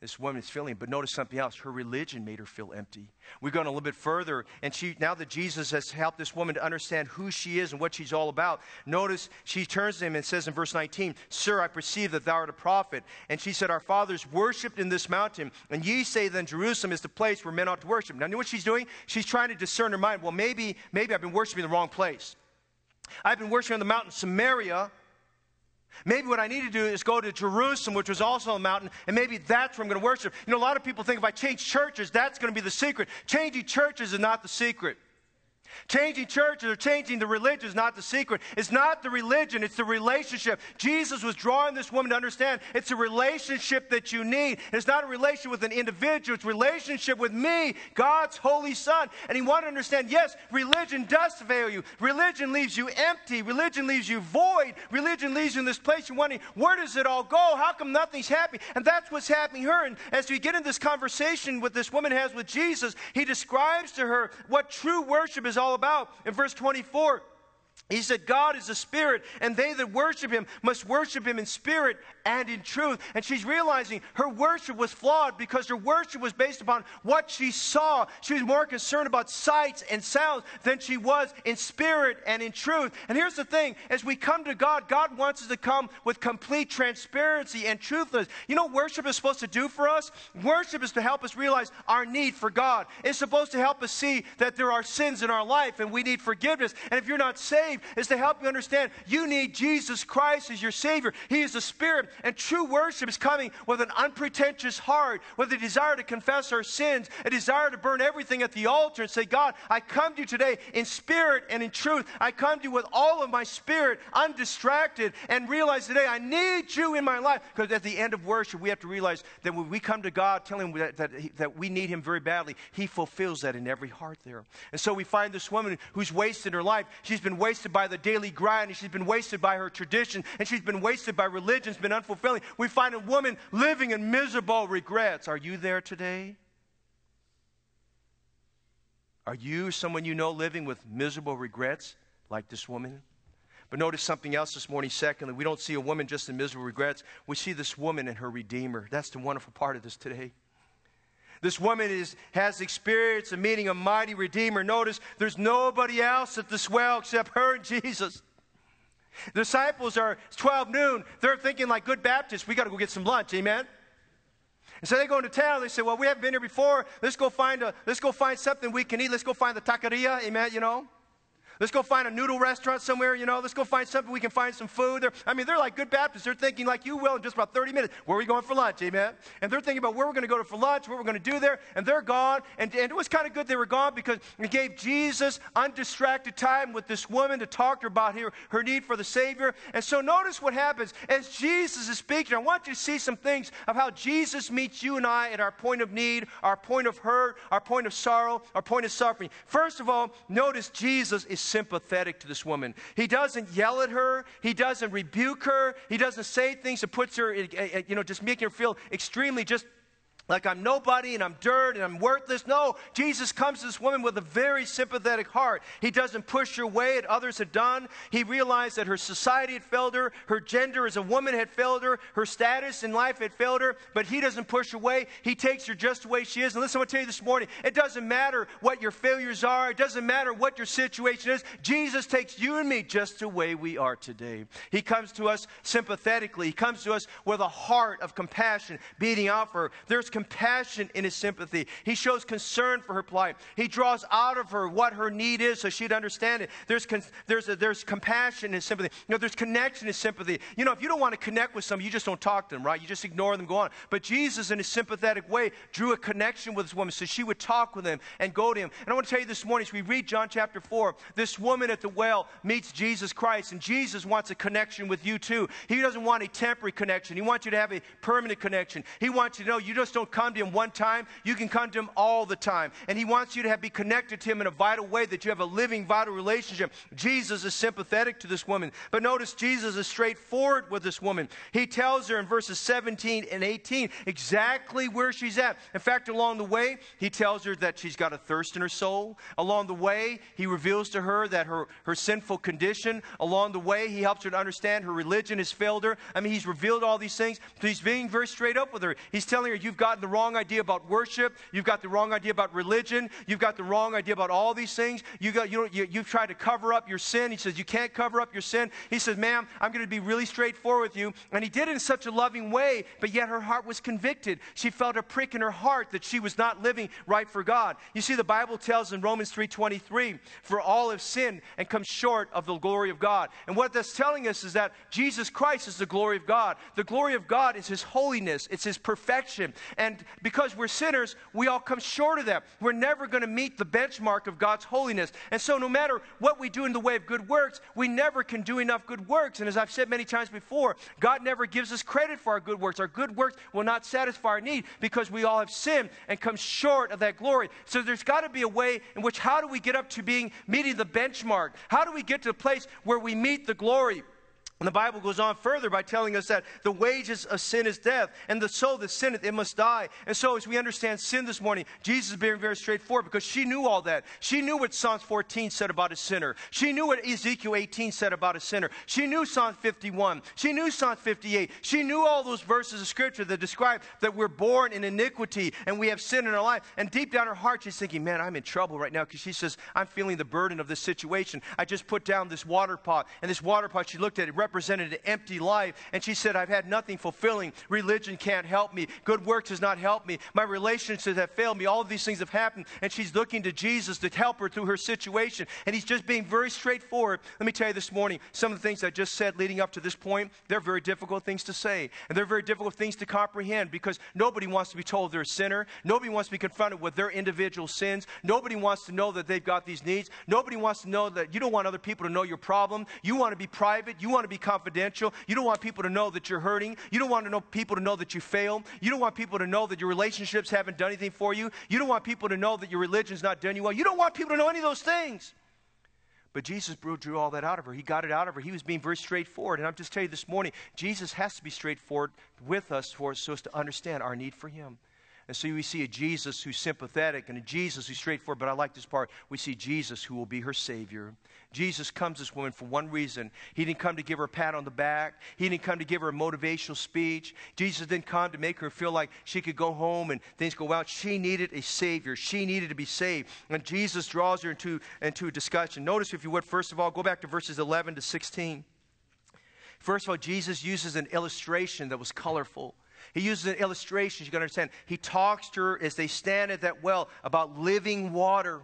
this woman is feeling. But notice something else. Her religion made her feel empty. We've gone a little bit further, and she now that Jesus has helped this woman to understand who she is and what she's all about, notice she turns to him and says in verse 19, Sir, I perceive that thou art a prophet. And she said, Our fathers worshipped in this mountain, and ye say then Jerusalem is the place where men ought to worship. Now, you know what she's doing? She's trying to discern her mind. Well, maybe, maybe I've been worshiping the wrong place. I've been worshiping on the mountain Samaria Maybe what I need to do is go to Jerusalem, which was also a mountain, and maybe that's where I'm going to worship. You know, a lot of people think if I change churches, that's going to be the secret. Changing churches is not the secret. Changing churches or changing the religion is not the secret. It's not the religion, it's the relationship. Jesus was drawing this woman to understand it's a relationship that you need. It's not a relationship with an individual, it's relationship with me, God's holy Son. And he wanted to understand yes, religion does fail you. Religion leaves you empty. Religion leaves you void. Religion leaves you in this place you're wondering, where does it all go? How come nothing's happening? And that's what's happening here. And as we get in this conversation with this woman has with Jesus, he describes to her what true worship is all about. In verse 24, He said, God is a spirit, and they that worship him must worship him in spirit and in truth. And she's realizing her worship was flawed because her worship was based upon what she saw. She was more concerned about sights and sounds than she was in spirit and in truth. And here's the thing as we come to God, God wants us to come with complete transparency and truthfulness. You know worship is supposed to do for us? Worship is to help us realize our need for God. It's supposed to help us see that there are sins in our life and we need forgiveness. And if you're not saved, is to help you understand you need Jesus Christ as your Savior. He is the Spirit, and true worship is coming with an unpretentious heart, with a desire to confess our sins, a desire to burn everything at the altar and say, God, I come to you today in spirit and in truth. I come to you with all of my spirit, undistracted, and realize today I need you in my life. Because at the end of worship, we have to realize that when we come to God telling him that, that, that we need him very badly, he fulfills that in every heart there. And so we find this woman who's wasted her life. She's been wasted wasted by the daily grind, and she's been wasted by her tradition, and she's been wasted by religion, it's been unfulfilling. We find a woman living in miserable regrets. Are you there today? Are you someone you know living with miserable regrets like this woman? But notice something else this morning. Secondly, we don't see a woman just in miserable regrets. We see this woman and her Redeemer. That's the wonderful part of this today. This woman is, has experienced the meeting a mighty Redeemer. Notice there's nobody else at this well except her and <laughs> Jesus. The disciples are 12 noon. They're thinking like good Baptists, we got to go get some lunch. Amen. And so they go into town. They say, "Well, we haven't been here before. Let's go find a. Let's go find something we can eat. Let's go find the taqueria." Amen. You know. Let's go find a noodle restaurant somewhere, you know. Let's go find something we can find some food. They're, I mean, they're like good Baptists. They're thinking like you will in just about 30 minutes. Where are we going for lunch? Amen. And they're thinking about where we're going to go to for lunch, what we're going to do there. And they're gone. And, and it was kind of good they were gone because it gave Jesus undistracted time with this woman to talk to her about her, her need for the Savior. And so notice what happens as Jesus is speaking. I want you to see some things of how Jesus meets you and I at our point of need, our point of hurt, our point of sorrow, our point of suffering. First of all, notice Jesus is sympathetic to this woman. He doesn't yell at her, he doesn't rebuke her, he doesn't say things that puts her, eh, eh, you know, just making her feel extremely just like I'm nobody and I'm dirt and I'm worthless. No, Jesus comes to this woman with a very sympathetic heart. He doesn't push her away as others had done. He realized that her society had failed her, her gender as a woman had failed her, her status in life had failed her, but he doesn't push away. He takes her just the way she is. And listen, I want to tell you this morning it doesn't matter what your failures are, it doesn't matter what your situation is. Jesus takes you and me just the way we are today. He comes to us sympathetically, He comes to us with a heart of compassion beating out for her. There's compassion in his sympathy. He shows concern for her plight. He draws out of her what her need is so she'd understand it. There's, con- there's, a, there's compassion and sympathy. You know, there's connection and sympathy. You know, if you don't want to connect with somebody, you just don't talk to them, right? You just ignore them, go on. But Jesus, in his sympathetic way, drew a connection with this woman so she would talk with him and go to him. And I want to tell you this morning, as we read John chapter 4, this woman at the well meets Jesus Christ, and Jesus wants a connection with you too. He doesn't want a temporary connection, he wants you to have a permanent connection. He wants you to know you just don't come to Him one time, you can come to Him all the time. And He wants you to have, be connected to Him in a vital way, that you have a living, vital relationship. Jesus is sympathetic to this woman. But notice Jesus is straightforward with this woman. He tells her in verses 17 and 18 exactly where she's at. In fact, along the way, He tells her that she's got a thirst in her soul. Along the way, He reveals to her that her, her sinful condition. Along the way, He helps her to understand her religion has failed her. I mean, He's revealed all these things. He's being very straight up with her. He's telling her, You've the wrong idea about worship. You've got the wrong idea about religion. You've got the wrong idea about all these things. You got, you, you, you've tried to cover up your sin. He says, You can't cover up your sin. He says, Ma'am, I'm going to be really straightforward with you. And he did it in such a loving way, but yet her heart was convicted. She felt a prick in her heart that she was not living right for God. You see, the Bible tells in Romans 3.23, For all have sinned and come short of the glory of God. And what that's telling us is that Jesus Christ is the glory of God. The glory of God is his holiness, it's his perfection. And because we're sinners, we all come short of that. We're never going to meet the benchmark of God's holiness. And so, no matter what we do in the way of good works, we never can do enough good works. And as I've said many times before, God never gives us credit for our good works. Our good works will not satisfy our need because we all have sinned and come short of that glory. So, there's got to be a way in which how do we get up to being meeting the benchmark? How do we get to the place where we meet the glory? And the Bible goes on further by telling us that the wages of sin is death, and the soul that sinneth, it must die. And so, as we understand sin this morning, Jesus is being very straightforward because she knew all that. She knew what Psalms 14 said about a sinner. She knew what Ezekiel 18 said about a sinner. She knew Psalm 51. She knew Psalm 58. She knew all those verses of Scripture that describe that we're born in iniquity and we have sin in our life. And deep down her heart, she's thinking, man, I'm in trouble right now because she says, I'm feeling the burden of this situation. I just put down this water pot, and this water pot, she looked at it, represented an empty life. And she said, I've had nothing fulfilling. Religion can't help me. Good works has not helped me. My relationships have failed me. All of these things have happened. And she's looking to Jesus to help her through her situation. And he's just being very straightforward. Let me tell you this morning, some of the things I just said leading up to this point, they're very difficult things to say. And they're very difficult things to comprehend because nobody wants to be told they're a sinner. Nobody wants to be confronted with their individual sins. Nobody wants to know that they've got these needs. Nobody wants to know that you don't want other people to know your problem. You want to be private. You want to be confidential. You don't want people to know that you're hurting. You don't want to know people to know that you failed. You don't want people to know that your relationships haven't done anything for you. You don't want people to know that your religion's not done you well. You don't want people to know any of those things. But Jesus drew all that out of her. He got it out of her. He was being very straightforward. And I'm just telling you this morning, Jesus has to be straightforward with us for so as to understand our need for Him. And so we see a Jesus who's sympathetic and a Jesus who's straightforward. But I like this part. We see Jesus who will be her Savior. Jesus comes this woman for one reason. He didn't come to give her a pat on the back, He didn't come to give her a motivational speech. Jesus didn't come to make her feel like she could go home and things go well. She needed a Savior, she needed to be saved. And Jesus draws her into, into a discussion. Notice, if you would, first of all, go back to verses 11 to 16. First of all, Jesus uses an illustration that was colorful. He uses an illustration, you can understand. He talks to her as they stand at that well about living water.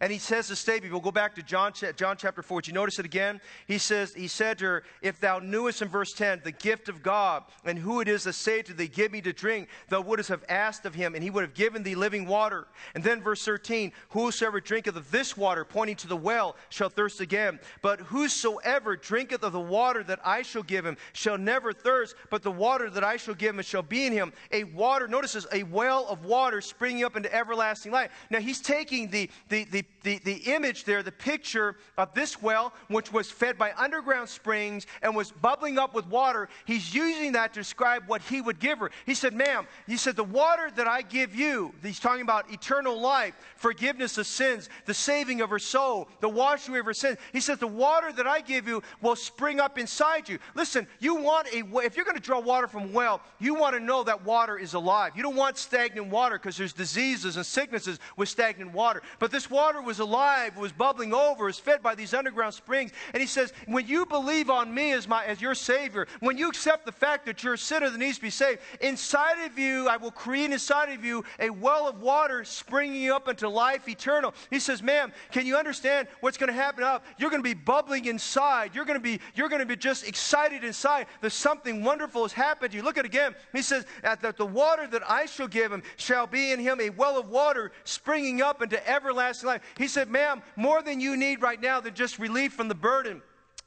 And he says to statement, we'll go back to John, John chapter 4. Did you notice it again? He says, He said to her, If thou knewest in verse 10 the gift of God, and who it is that saith to thee, Give me to drink, thou wouldst have asked of him, and he would have given thee living water. And then verse 13, Whosoever drinketh of this water, pointing to the well, shall thirst again. But whosoever drinketh of the water that I shall give him shall never thirst, but the water that I shall give him shall be in him a water, notice this, a well of water springing up into everlasting life. Now he's taking the, the, the, the, the image there, the picture of this well, which was fed by underground springs and was bubbling up with water, he's using that to describe what he would give her. He said, Ma'am, he said, the water that I give you, he's talking about eternal life, forgiveness of sins, the saving of her soul, the washing of her sins. He says, The water that I give you will spring up inside you. Listen, you want a, if you're going to draw water from a well, you want to know that water is alive. You don't want stagnant water because there's diseases and sicknesses with stagnant water. But this water was alive, was bubbling over, was fed by these underground springs. And he says, when you believe on me as, my, as your Savior, when you accept the fact that you're a sinner that needs to be saved, inside of you, I will create inside of you a well of water springing up into life eternal. He says, ma'am, can you understand what's going to happen up? You're going to be bubbling inside. You're going to be, you're going to be just excited inside that something wonderful has happened to you. Look at it again. He says, that the water that I shall give him shall be in him a well of water springing up into everlasting life. He said, ma'am, more than you need right now than just relief from the burden.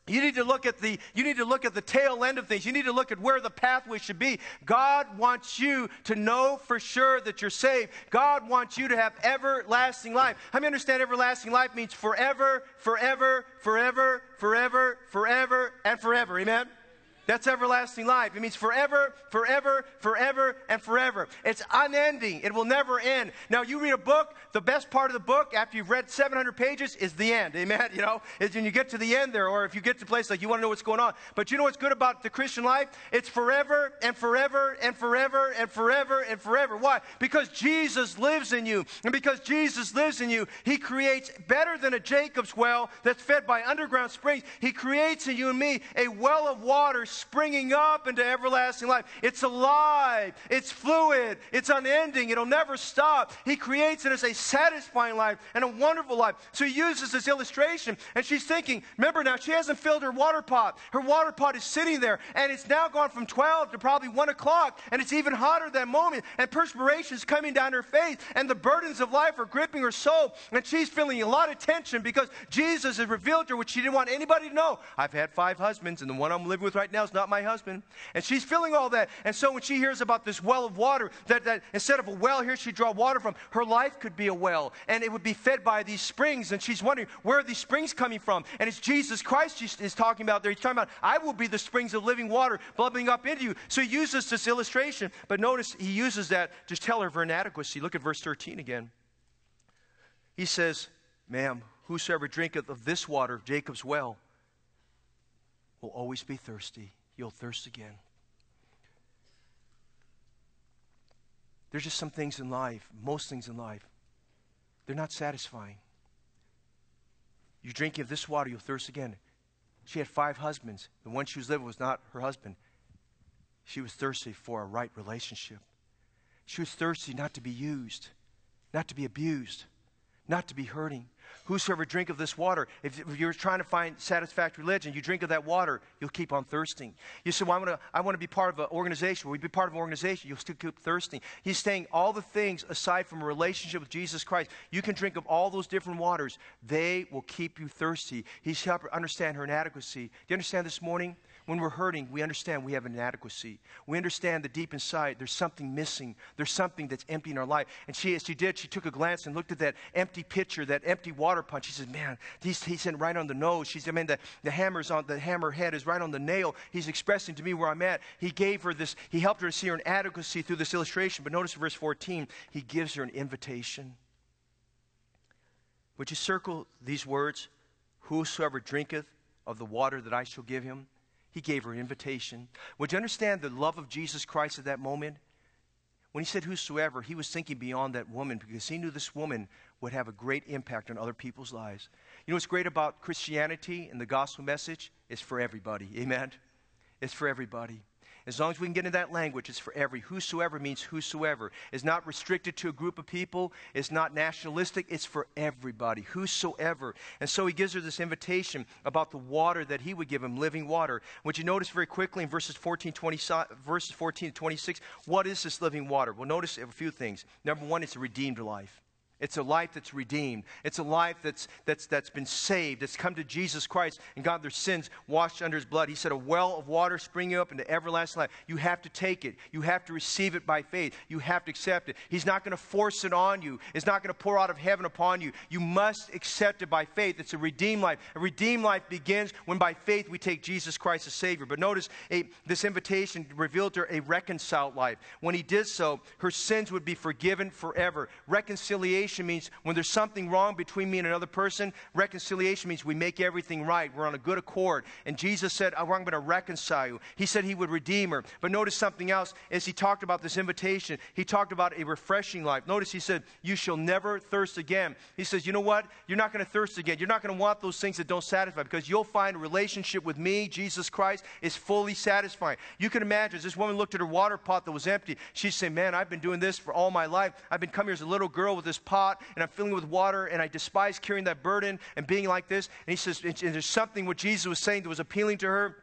You need to look at the you need to look at the tail end of things. You need to look at where the pathway should be. God wants you to know for sure that you're saved. God wants you to have everlasting life. How many understand everlasting life means forever, forever, forever, forever, forever, and forever? Amen. That's everlasting life. It means forever, forever, forever, and forever. It's unending. It will never end. Now, you read a book, the best part of the book, after you've read 700 pages, is the end. Amen? <laughs> You know, when you get to the end there, or if you get to a place like you want to know what's going on. But you know what's good about the Christian life? It's forever and forever and forever and forever and forever. Why? Because Jesus lives in you. And because Jesus lives in you, He creates better than a Jacob's well that's fed by underground springs. He creates in you and me a well of water springing up into everlasting life. It's alive, it's fluid, it's unending, it'll never stop. He creates it as a satisfying life and a wonderful life. So he uses this illustration, and she's thinking, remember now, she hasn't filled her water pot. Her water pot is sitting there, and it's now gone from 12 to probably 1 o'clock, and it's even hotter that moment, and perspiration is coming down her face, and the burdens of life are gripping her soul, and she's feeling a lot of tension because Jesus has revealed to her what she didn't want anybody to know. I've had five husbands, and the one I'm living with right now else, not my husband. And she's feeling all that. And so when she hears about this well of water, that, that instead of a well here she draw water from, her life could be a well. And it would be fed by these springs. And she's wondering, where are these springs coming from? And it's Jesus Christ is talking about there. He's talking about, I will be the springs of living water bubbling up into you. So he uses this illustration. But notice he uses that to tell her of her inadequacy. Look at verse 13 again. He says, Ma'am, whosoever drinketh of this water Jacob's well will always be thirsty. You'll thirst again. There's just some things in life, most things in life, they're not satisfying. You drink of this water, you'll thirst again. She had five husbands. The one she was living was not her husband. She was thirsty for a right relationship. She was thirsty not to be used, not to be abused, not to be hurting. Whosoever drink of this water, if, you're trying to find satisfactory religion, you drink of that water, you'll keep on thirsting. You say, well, I want to I wanna be part of an organization. Will you be part of an organization? You'll still keep thirsting. He's saying all the things aside from a relationship with Jesus Christ, you can drink of all those different waters. They will keep you thirsty. He's helping understand her inadequacy. Do you understand this morning? When we're hurting, we understand we have an inadequacy. We understand that deep inside there's something missing. There's something that's empty in our life. And she, as she did, she took a glance and looked at that empty pitcher, that empty water punch. She said, "Man, he's, he's in right on the nose." She said, "Man, the, the hammer's on the hammer head is right on the nail. He's expressing to me where I'm at." He gave her this. He helped her to see her inadequacy through this illustration. But notice verse 14. He gives her an invitation. Would you circle these words? Whosoever drinketh of the water that I shall give him he gave her an invitation. Would you understand the love of Jesus Christ at that moment? When he said whosoever, he was thinking beyond that woman because he knew this woman would have a great impact on other people's lives. You know what's great about Christianity and the gospel message? It's for everybody. Amen? It's for everybody. As long as we can get into that language, it's for every. Whosoever means whosoever. It's not restricted to a group of people. It's not nationalistic. It's for everybody. Whosoever. And so he gives her this invitation about the water that he would give him, living water. Which you notice very quickly in verses 14, 20, verses 14 to 26, what is this living water? Well, notice a few things. Number one, it's a redeemed life. It's a life that's redeemed. It's a life that's, that's, that's been saved. It's come to Jesus Christ and got their sins washed under his blood. He said, A well of water springing up into everlasting life. You have to take it. You have to receive it by faith. You have to accept it. He's not going to force it on you, it's not going to pour out of heaven upon you. You must accept it by faith. It's a redeemed life. A redeemed life begins when by faith we take Jesus Christ as Savior. But notice a, this invitation revealed to her a reconciled life. When he did so, her sins would be forgiven forever. Reconciliation reconciliation means when there's something wrong between me and another person, reconciliation means we make everything right. We're on a good accord. And Jesus said, oh, I'm going to reconcile you. He said he would redeem her. But notice something else as he talked about this invitation. He talked about a refreshing life. Notice he said, You shall never thirst again. He says, You know what? You're not going to thirst again. You're not going to want those things that don't satisfy because you'll find a relationship with me, Jesus Christ, is fully satisfying. You can imagine as this woman looked at her water pot that was empty, she'd say, Man, I've been doing this for all my life. I've been coming here as a little girl with this pot pot and I'm filling it with water and I despise carrying that burden and being like this. And he says, and there's something what Jesus was saying that was appealing to her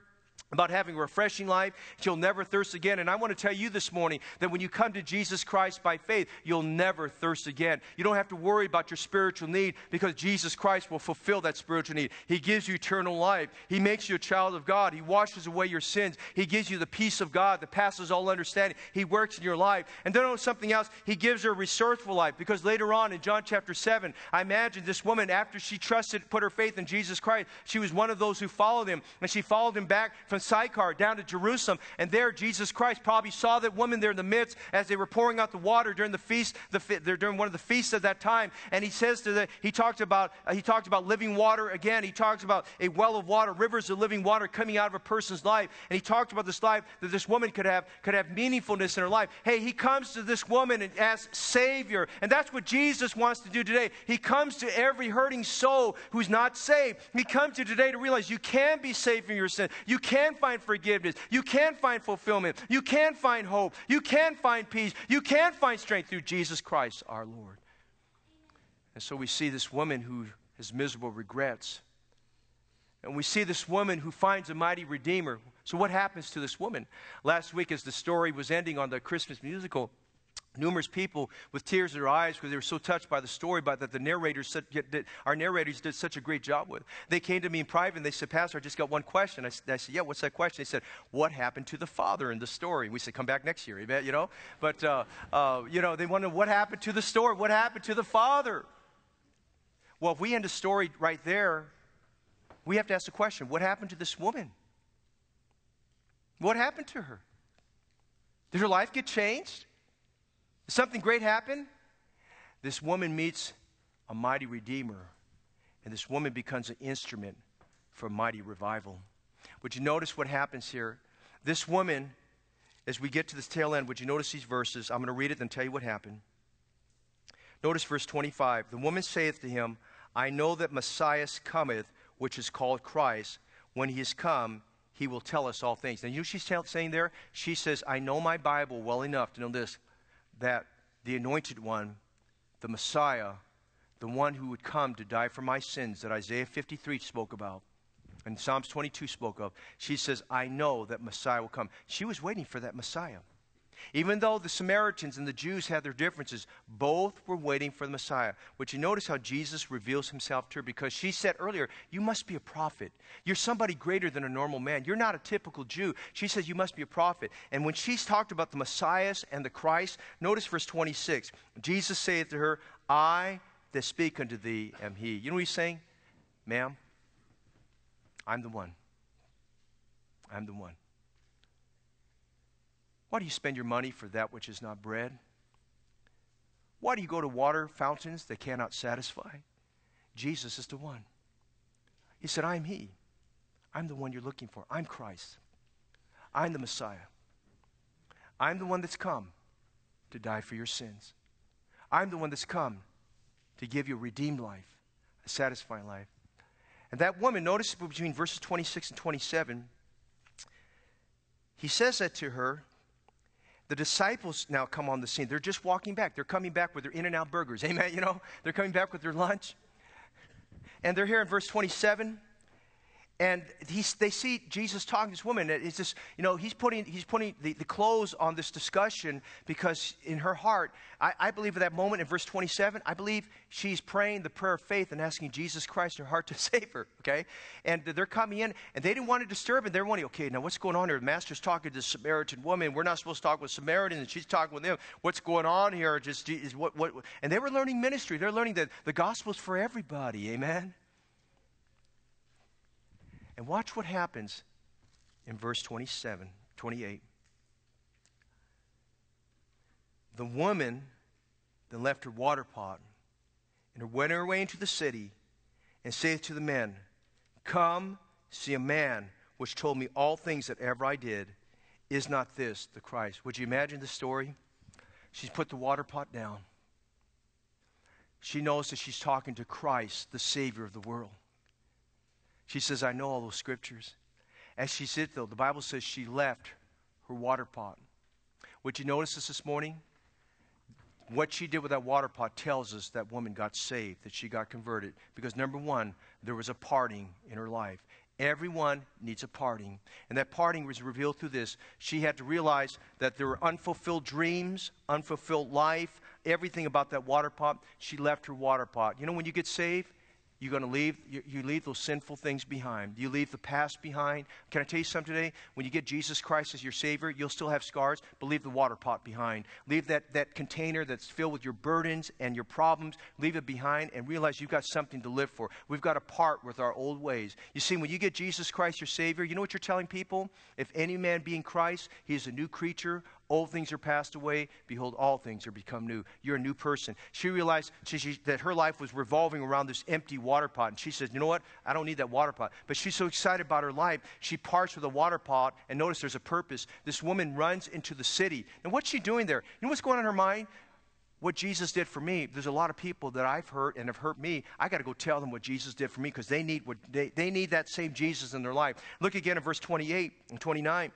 about having a refreshing life. She'll never thirst again. And I want to tell you this morning that when you come to Jesus Christ by faith, you'll never thirst again. You don't have to worry about your spiritual need because Jesus Christ will fulfill that spiritual need. He gives you eternal life. He makes you a child of God. He washes away your sins. He gives you the peace of God that passes all understanding. He works in your life. And then on something else, He gives her a resourceful life because later on in John chapter 7, I imagine this woman, after she trusted, put her faith in Jesus Christ, she was one of those who followed Him. And she followed Him back from from Sychar down to Jerusalem. And there, Jesus Christ probably saw that woman there in the midst as they were pouring out the water during the feast, the, during one of the feasts of that time. And he says to the, he talked about, uh, he talked about living water again. He talks about a well of water, rivers of living water coming out of a person's life. And he talked about this life that this woman could have, could have meaningfulness in her life. Hey, he comes to this woman and as Savior. And that's what Jesus wants to do today. He comes to every hurting soul who's not saved. He comes to today to realize you can be saved from your sin. You can can find forgiveness. You can find fulfillment. You can find hope. You can find peace. You can find strength through Jesus Christ our Lord. And so we see this woman who has miserable regrets. And we see this woman who finds a mighty Redeemer. So, what happens to this woman? Last week, as the story was ending on the Christmas musical, numerous people with tears in their eyes because they were so touched by the story but that the narrators said, our narrators did such a great job with. They came to me in private and they said pastor i just got one question. I, I said yeah what's that question? They said what happened to the father in the story? We said come back next year you know? But uh, uh, you know they wanted what happened to the story? What happened to the father? Well if we end the story right there we have to ask the question what happened to this woman? What happened to her? Did her life get changed something great happened. This woman meets a mighty redeemer, and this woman becomes an instrument for mighty revival. Would you notice what happens here? This woman, as we get to this tail end, would you notice these verses? I'm going to read it and tell you what happened. Notice verse 25. The woman saith to him, I know that Messiah cometh, which is called Christ. When he is come, he will tell us all things. Now, you know she's saying there? She says, I know my Bible well enough to know this that the anointed one, the Messiah, the one who would come to die for my sins that Isaiah 53 spoke about and Psalms 22 spoke of, she says, I know that Messiah will come. She was waiting for that Messiah. Even though the Samaritans and the Jews had their differences, both were waiting for the Messiah. Would you notice how Jesus reveals himself to her? Because she said earlier, You must be a prophet. You're somebody greater than a normal man. You're not a typical Jew. She says, You must be a prophet. And when she's talked about the Messiah and the Christ, notice verse 26. Jesus saith to her, I that speak unto thee am he. You know what he's saying? Ma'am, I'm the one. I'm the one. Why do you spend your money for that which is not bread? Why do you go to water fountains that cannot satisfy? Jesus is the one. He said, I am He. I'm the one you're looking for. I'm Christ. I'm the Messiah. I'm the one that's come to die for your sins. I'm the one that's come to give you a redeemed life, a satisfying life. And that woman, notice between verses 26 and 27, he says that to her the disciples now come on the scene. They're just walking back. They're coming back with their In N Out burgers. Amen. You know, they're coming back with their lunch. And they're here in verse 27 and they see Jesus talking to this woman. It's just, you know, he's putting, he's putting the, the on this discussion because in her heart, I, I, believe at that moment in verse 27, I believe she's praying the prayer of faith and asking Jesus Christ in her heart to <laughs> save her, okay? And they're coming in, and they didn't want to disturb him. They're wondering, okay, now what's going on here? The master's talking to the Samaritan woman. We're not supposed to talk with Samaritans, and she's talking with them. What's going on here? Just, is what, what, and they were learning ministry. They're learning that the gospel's for everybody, amen? And watch what happens in verse 27, 28. The woman then left her water pot and went her way into the city and saith to the men, Come, see a man which told me all things that ever I did. Is not this the Christ? Would you imagine the story? She's put the water pot down. She knows that she's talking to Christ, the Savior of the world. She says, I know all those scriptures. As she sits, though, the Bible says she left her water pot. Would you notice this this morning? What she did with that water pot tells us that woman got saved, that she got converted. Because number one, there was a parting in her life. Everyone needs a parting. And that parting was revealed through this. She had to realize that there were unfulfilled dreams, unfulfilled life, everything about that water pot. She left her water pot. You know, when you get saved, you're going to leave, you, leave those sinful things behind. You leave the past behind. Can I tell you something today? When you get Jesus Christ as your Savior, you'll still have scars, but leave the water pot behind. Leave that, that container that's filled with your burdens and your problems, leave it behind and realize you've got something to live for. We've got to part with our old ways. You see, when you get Jesus Christ your Savior, you know what you're telling people? If any man be in Christ, he is a new creature. Old things are passed away. Behold, all things are become new. You're a new person. She realized she, she, that her life was revolving around this empty water pot. And she says, You know what? I don't need that water pot. But she's so excited about her life, she parts with a water pot. And notice there's a purpose. This woman runs into the city. And what's she doing there? You know what's going on in her mind? What Jesus did for me. There's a lot of people that I've hurt and have hurt me. I got to go tell them what Jesus did for me because they need, they, they need that same Jesus in their life. Look again at verse 28 and 29.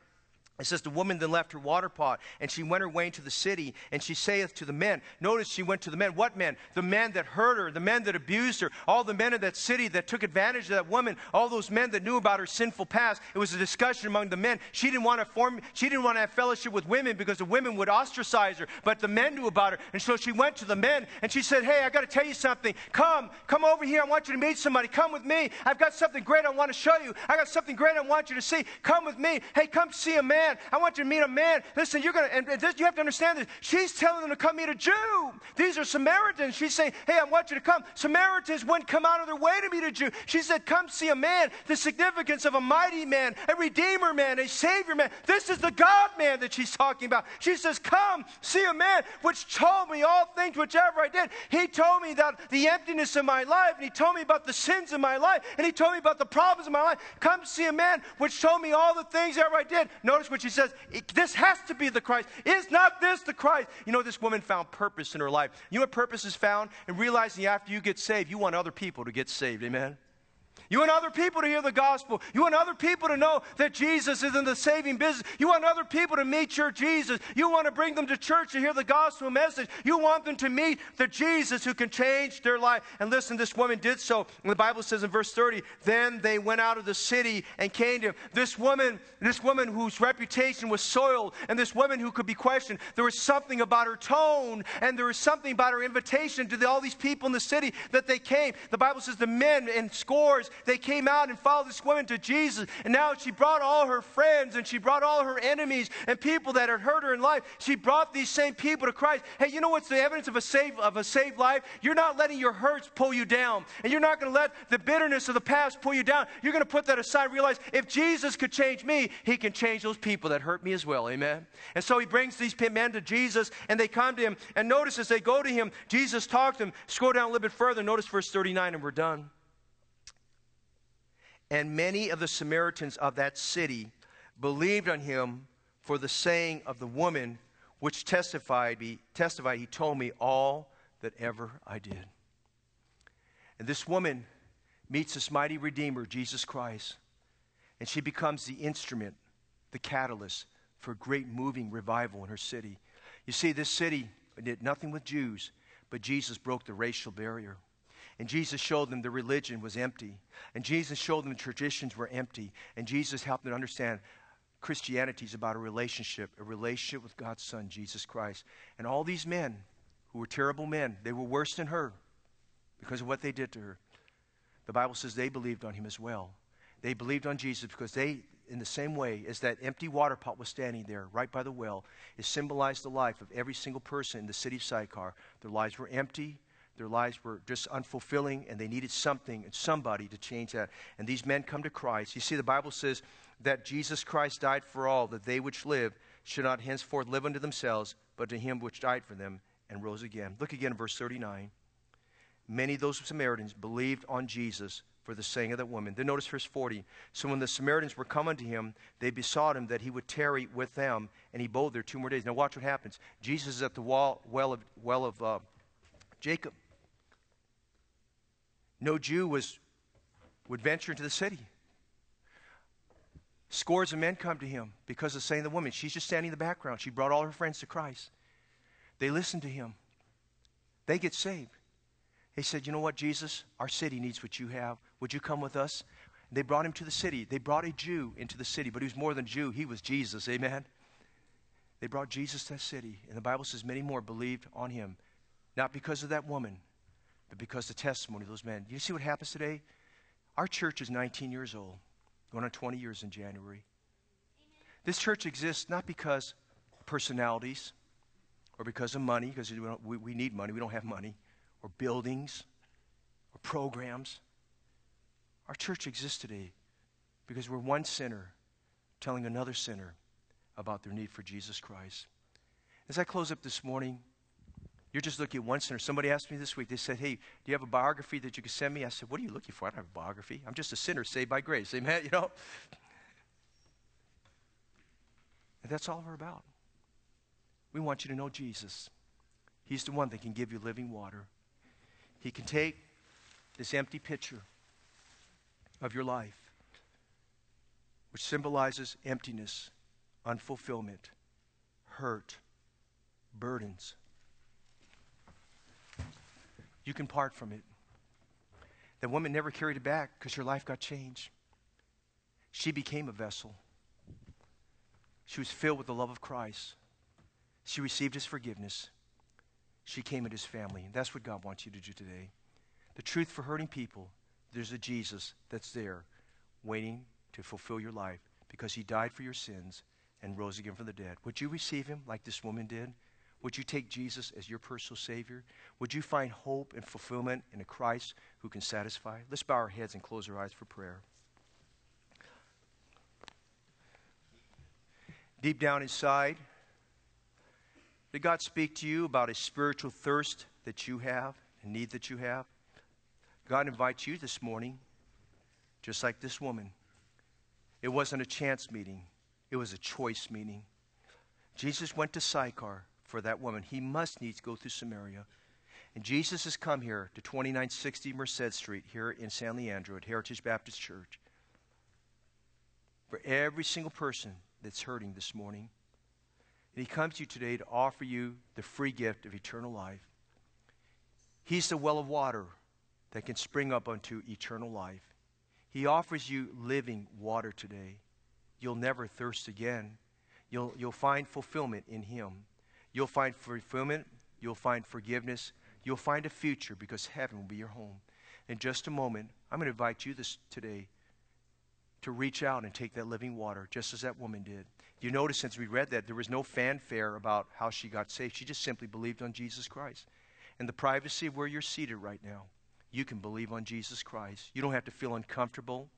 It says, The woman then left her water pot, and she went her way into the city, and she saith to the men. Notice she went to the men. What men? The men that hurt her, the men that abused her, all the men of that city that took advantage of that woman, all those men that knew about her sinful past. It was a discussion among the men. She didn't want to form, she didn't want to have fellowship with women because the women would ostracize her, but the men knew about her. And so she went to the men, and she said, Hey, I got to tell you something. Come, come over here. I want you to meet somebody. Come with me. I've got something great I want to show you. I got something great I want you to see. Come with me. Hey, come see a man. I want you to meet a man. Listen, you're going to, and this, you have to understand this. She's telling them to come meet a Jew. These are Samaritans. She's saying, hey, I want you to come. Samaritans wouldn't come out of their way to meet a Jew. She said, come see a man. The significance of a mighty man, a redeemer man, a savior man. This is the God man that she's talking about. She says, come see a man which told me all things whichever I did. He told me that the emptiness of my life, and he told me about the sins of my life, and he told me about the problems of my life. Come see a man which told me all the things ever I did. Notice what she says. This has to be the Christ. Is not this the Christ? You know, this woman found purpose in her life. You know what purpose is found? And realizing after you get saved, you want other people to get saved. Amen? You want other people to hear the gospel. You want other people to know that Jesus is in the saving business. You want other people to meet your Jesus. You want to bring them to church to hear the gospel message. You want them to meet the Jesus who can change their life. And listen, this woman did so. And the Bible says in verse 30, then they went out of the city and came to him. This woman, this woman whose reputation was soiled, and this woman who could be questioned, there was something about her tone, and there was something about her invitation to the, all these people in the city that they came. The Bible says the men in scores they came out and followed this woman to Jesus. And now she brought all her friends and she brought all her enemies and people that had hurt her in life. She brought these same people to Christ. Hey, you know what's the evidence of a saved, of a saved life? You're not letting your hurts pull you down. And you're not going to let the bitterness of the past pull you down. You're going to put that aside realize if Jesus could change me, he can change those people that hurt me as well. Amen. And so he brings these men to Jesus and they come to him. And notice as they go to him, Jesus talks to them. Scroll down a little bit further. Notice verse 39 and we're done. And many of the Samaritans of that city believed on him for the saying of the woman which testified, he, testified, he told me all that ever I did. And this woman meets this mighty Redeemer, Jesus Christ, and she becomes the instrument, the catalyst for great moving revival in her city. You see, this city did nothing with Jews, but Jesus broke the racial barrier. And Jesus showed them the religion was empty. And Jesus showed them the traditions were empty. And Jesus helped them understand Christianity is about a relationship, a relationship with God's Son, Jesus Christ. And all these men who were terrible men, they were worse than her because of what they did to her. The Bible says they believed on him as well. They believed on Jesus because they, in the same way as that empty water pot was standing there right by the well, it symbolized the life of every single person in the city of Sychar. Their lives were empty, their lives were just unfulfilling, and they needed something and somebody to change that. And these men come to Christ. You see, the Bible says that Jesus Christ died for all, that they which live should not henceforth live unto themselves, but to him which died for them and rose again. Look again in verse 39. Many of those Samaritans believed on Jesus for the saying of that woman. Then notice verse 40. So when the Samaritans were come unto him, they besought him that he would tarry with them, and he abode there two more days. Now watch what happens. Jesus is at the wall, well of, well of uh, Jacob. No Jew was, would venture into the city. Scores of men come to him because of saying the woman. She's just standing in the background. She brought all her friends to Christ. They listen to him. They get saved. He said, You know what, Jesus? Our city needs what you have. Would you come with us? And they brought him to the city. They brought a Jew into the city, but he was more than Jew. He was Jesus. Amen. They brought Jesus to that city. And the Bible says many more believed on him. Not because of that woman, but because the testimony of those men. You see what happens today? Our church is 19 years old, going on 20 years in January. This church exists not because personalities or because of money, because we, we need money, we don't have money, or buildings or programs. Our church exists today because we're one sinner telling another sinner about their need for Jesus Christ. As I close up this morning, you're just looking at one sinner. Somebody asked me this week, they said, Hey, do you have a biography that you could send me? I said, What are you looking for? I don't have a biography. I'm just a sinner saved by grace. Amen. You know? And that's all we're about. We want you to know Jesus. He's the one that can give you living water. He can take this empty pitcher of your life, which symbolizes emptiness, unfulfillment, hurt, burdens. You can part from it. The woman never carried it back because her life got changed. She became a vessel. She was filled with the love of Christ. She received his forgiveness. She came into his family. And that's what God wants you to do today. The truth for hurting people, there's a Jesus that's there waiting to fulfill your life because he died for your sins and rose again from the dead. Would you receive him like this woman did? Would you take Jesus as your personal Savior? Would you find hope and fulfillment in a Christ who can satisfy? Let's bow our heads and close our eyes for prayer. Deep down inside, did God speak to you about a spiritual thirst that you have, a need that you have? God invites you this morning, just like this woman. It wasn't a chance meeting, it was a choice meeting. Jesus went to Sychar for that woman. He must needs go through Samaria. And Jesus has come here to 2960 Merced Street here in San Leandro at Heritage Baptist Church for every single person that's hurting this morning. And He comes to you today to offer you the free gift of eternal life. He's the well of water that can spring up unto eternal life. He offers you living water today. You'll never thirst again. You'll, you'll find fulfillment in Him. You'll find fulfillment. You'll find forgiveness. You'll find a future because heaven will be your home. In just a moment, I'm going to invite you this today to reach out and take that living water, just as that woman did. You notice since we read that, there was no fanfare about how she got saved. She just simply believed on Jesus Christ. In the privacy of where you're seated right now, you can believe on Jesus Christ. You don't have to feel uncomfortable.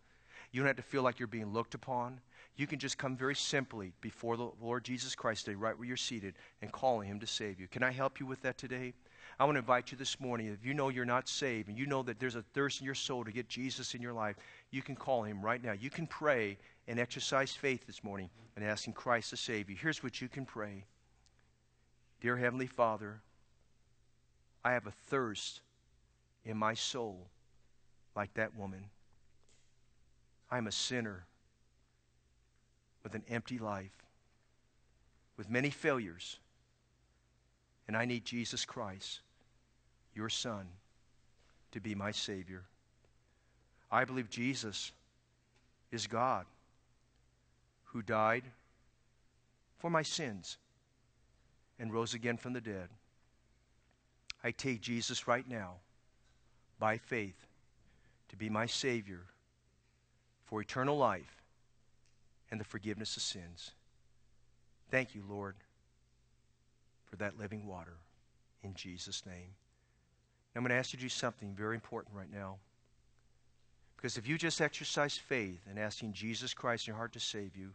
You don't have to feel like you're being looked upon. You can just come very simply before the Lord Jesus Christ today, right where you're seated, and call Him to save you. Can I help you with that today? I want to invite you this morning. If you know you're not saved and you know that there's a thirst in your soul to get Jesus in your life, you can call Him right now. You can pray and exercise faith this morning and asking Christ to save you. Here's what you can pray Dear Heavenly Father, I have a thirst in my soul like that woman. I'm a sinner with an empty life, with many failures, and I need Jesus Christ, your Son, to be my Savior. I believe Jesus is God who died for my sins and rose again from the dead. I take Jesus right now by faith to be my Savior for eternal life and the forgiveness of sins. Thank you, Lord, for that living water in Jesus' name. I'm going to ask you to do something very important right now. Because if you just exercise faith in asking Jesus Christ in your heart to save you,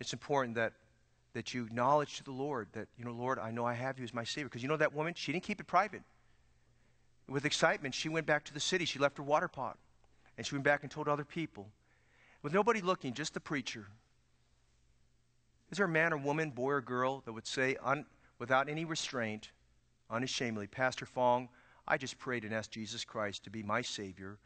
it's important that, that you acknowledge to the Lord that, you know, Lord, I know I have you as my Savior. Because you know that woman, she didn't keep it private. With excitement, she went back to the city. She left her water pot. And she went back and told other people. With nobody looking, just the preacher. Is there a man or woman, boy or girl, that would say, un, without any restraint, unashamedly, Pastor Fong, I just prayed and asked Jesus Christ to be my Savior.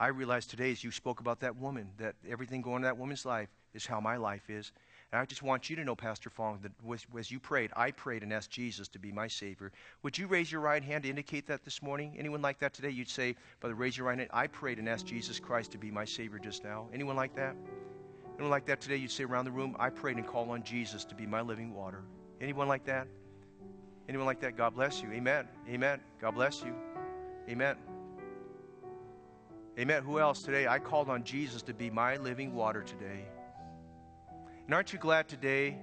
I realize today, as you spoke about that woman, that everything going in that woman's life is how my life is. And I just want you to know, Pastor Fong, that as you prayed, I prayed and asked Jesus to be my Savior. Would you raise your right hand to indicate that this morning? Anyone like that today? You'd say, Brother, raise your right hand. I prayed and asked Jesus Christ to be my Savior just now. Anyone like that? Anyone like that today? You'd say around the room, I prayed and called on Jesus to be my living water. Anyone like that? Anyone like that? God bless you. Amen. Amen. God bless you. Amen. Amen. Who else today? I called on Jesus to be my living water today. And aren't you glad today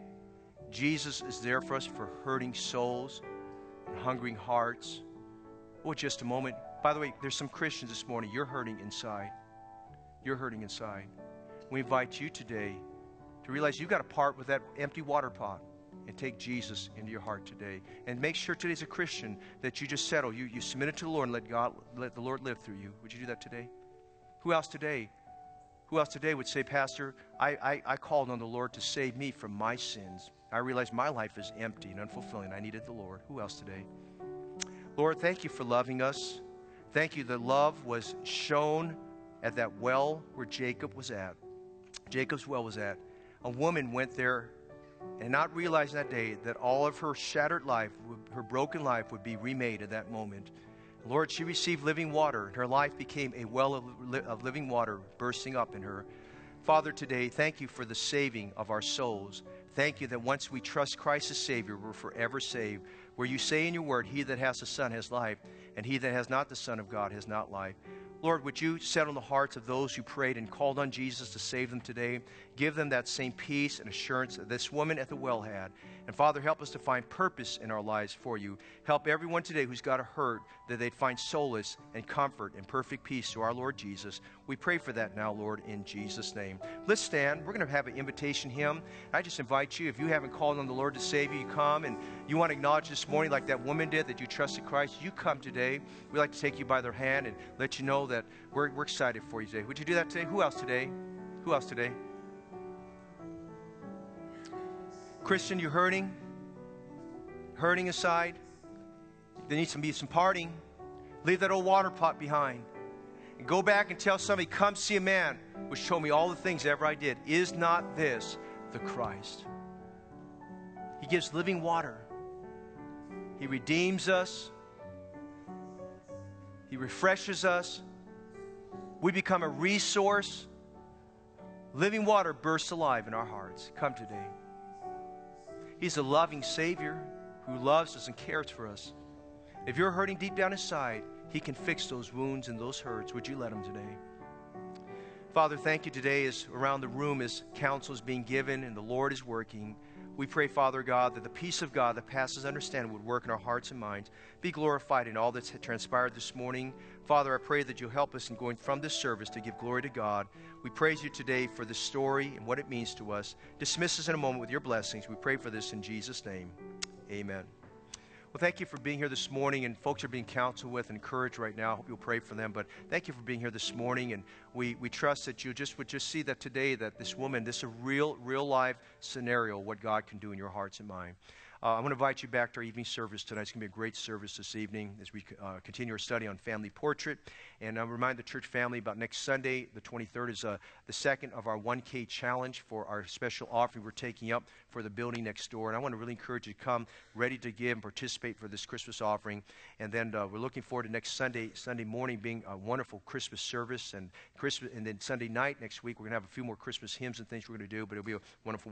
Jesus is there for us for hurting souls and hungering hearts? Oh, just a moment. By the way, there's some Christians this morning. You're hurting inside. You're hurting inside. We invite you today to realize you've got to part with that empty water pot and take Jesus into your heart today. And make sure today as a Christian that you just settle. You, you submit it to the Lord and let God let the Lord live through you. Would you do that today? Who else today who else today would say, Pastor, I, I, I, called on the Lord to save me from my sins. I realized my life is empty and unfulfilling. I needed the Lord. Who else today? Lord, thank you for loving us. Thank you that love was shown at that well where Jacob was at. Jacob's well was at. a woman went there and not realizing that day that all of her shattered life, her broken life, would be remade at that moment. Lord, she received living water, and her life became a well of, of living water bursting up in her. Father, today, thank you for the saving of our souls. Thank you that once we trust Christ as Savior, we're forever saved. Where you say in your word, He that has the Son has life, and he that has not the Son of God has not life. Lord, would you settle the hearts of those who prayed and called on Jesus to save them today? Give them that same peace and assurance that this woman at the well had. And Father, help us to find purpose in our lives for you. Help everyone today who's got a hurt that they'd find solace and comfort and perfect peace through our Lord Jesus. We pray for that now, Lord, in Jesus' name. Let's stand. We're going to have an invitation hymn. I just invite you, if you haven't called on the Lord to save you, you come and you want to acknowledge this morning, like that woman did, that you trusted Christ, you come today. We'd like to take you by their hand and let you know that we're, we're excited for you today. Would you do that today? Who else today? Who else today? Christian, you're hurting? Hurting aside? There needs to be some parting. Leave that old water pot behind. And go back and tell somebody, come see a man which showed me all the things ever I did. Is not this the Christ? He gives living water. He redeems us. He refreshes us. We become a resource. Living water bursts alive in our hearts. Come today. He's a loving Savior who loves us and cares for us. If you're hurting deep down inside, He can fix those wounds and those hurts. Would you let Him today? Father, thank you today as around the room as counsel is being given and the Lord is working. We pray, Father God, that the peace of God that passes understanding would work in our hearts and minds. Be glorified in all that's transpired this morning. Father, I pray that you'll help us in going from this service to give glory to God. We praise you today for the story and what it means to us. Dismiss us in a moment with your blessings. We pray for this in Jesus' name. Amen. Well, thank you for being here this morning, and folks are being counseled with and encouraged right now. I hope you'll pray for them. But thank you for being here this morning, and we, we trust that you just would just see that today that this woman, this is a real, real life scenario, what God can do in your hearts and mind. Uh, I'm going to invite you back to our evening service tonight. It's going to be a great service this evening as we uh, continue our study on family portrait. And I'll remind the church family about next Sunday, the 23rd, is uh, the second of our 1K challenge for our special offering we're taking up for the building next door. And I want to really encourage you to come ready to give and participate for this Christmas offering. And then uh, we're looking forward to next Sunday, Sunday morning being a wonderful Christmas service. And, Christmas, and then Sunday night next week, we're going to have a few more Christmas hymns and things we're going to do, but it'll be a wonderful, wonderful.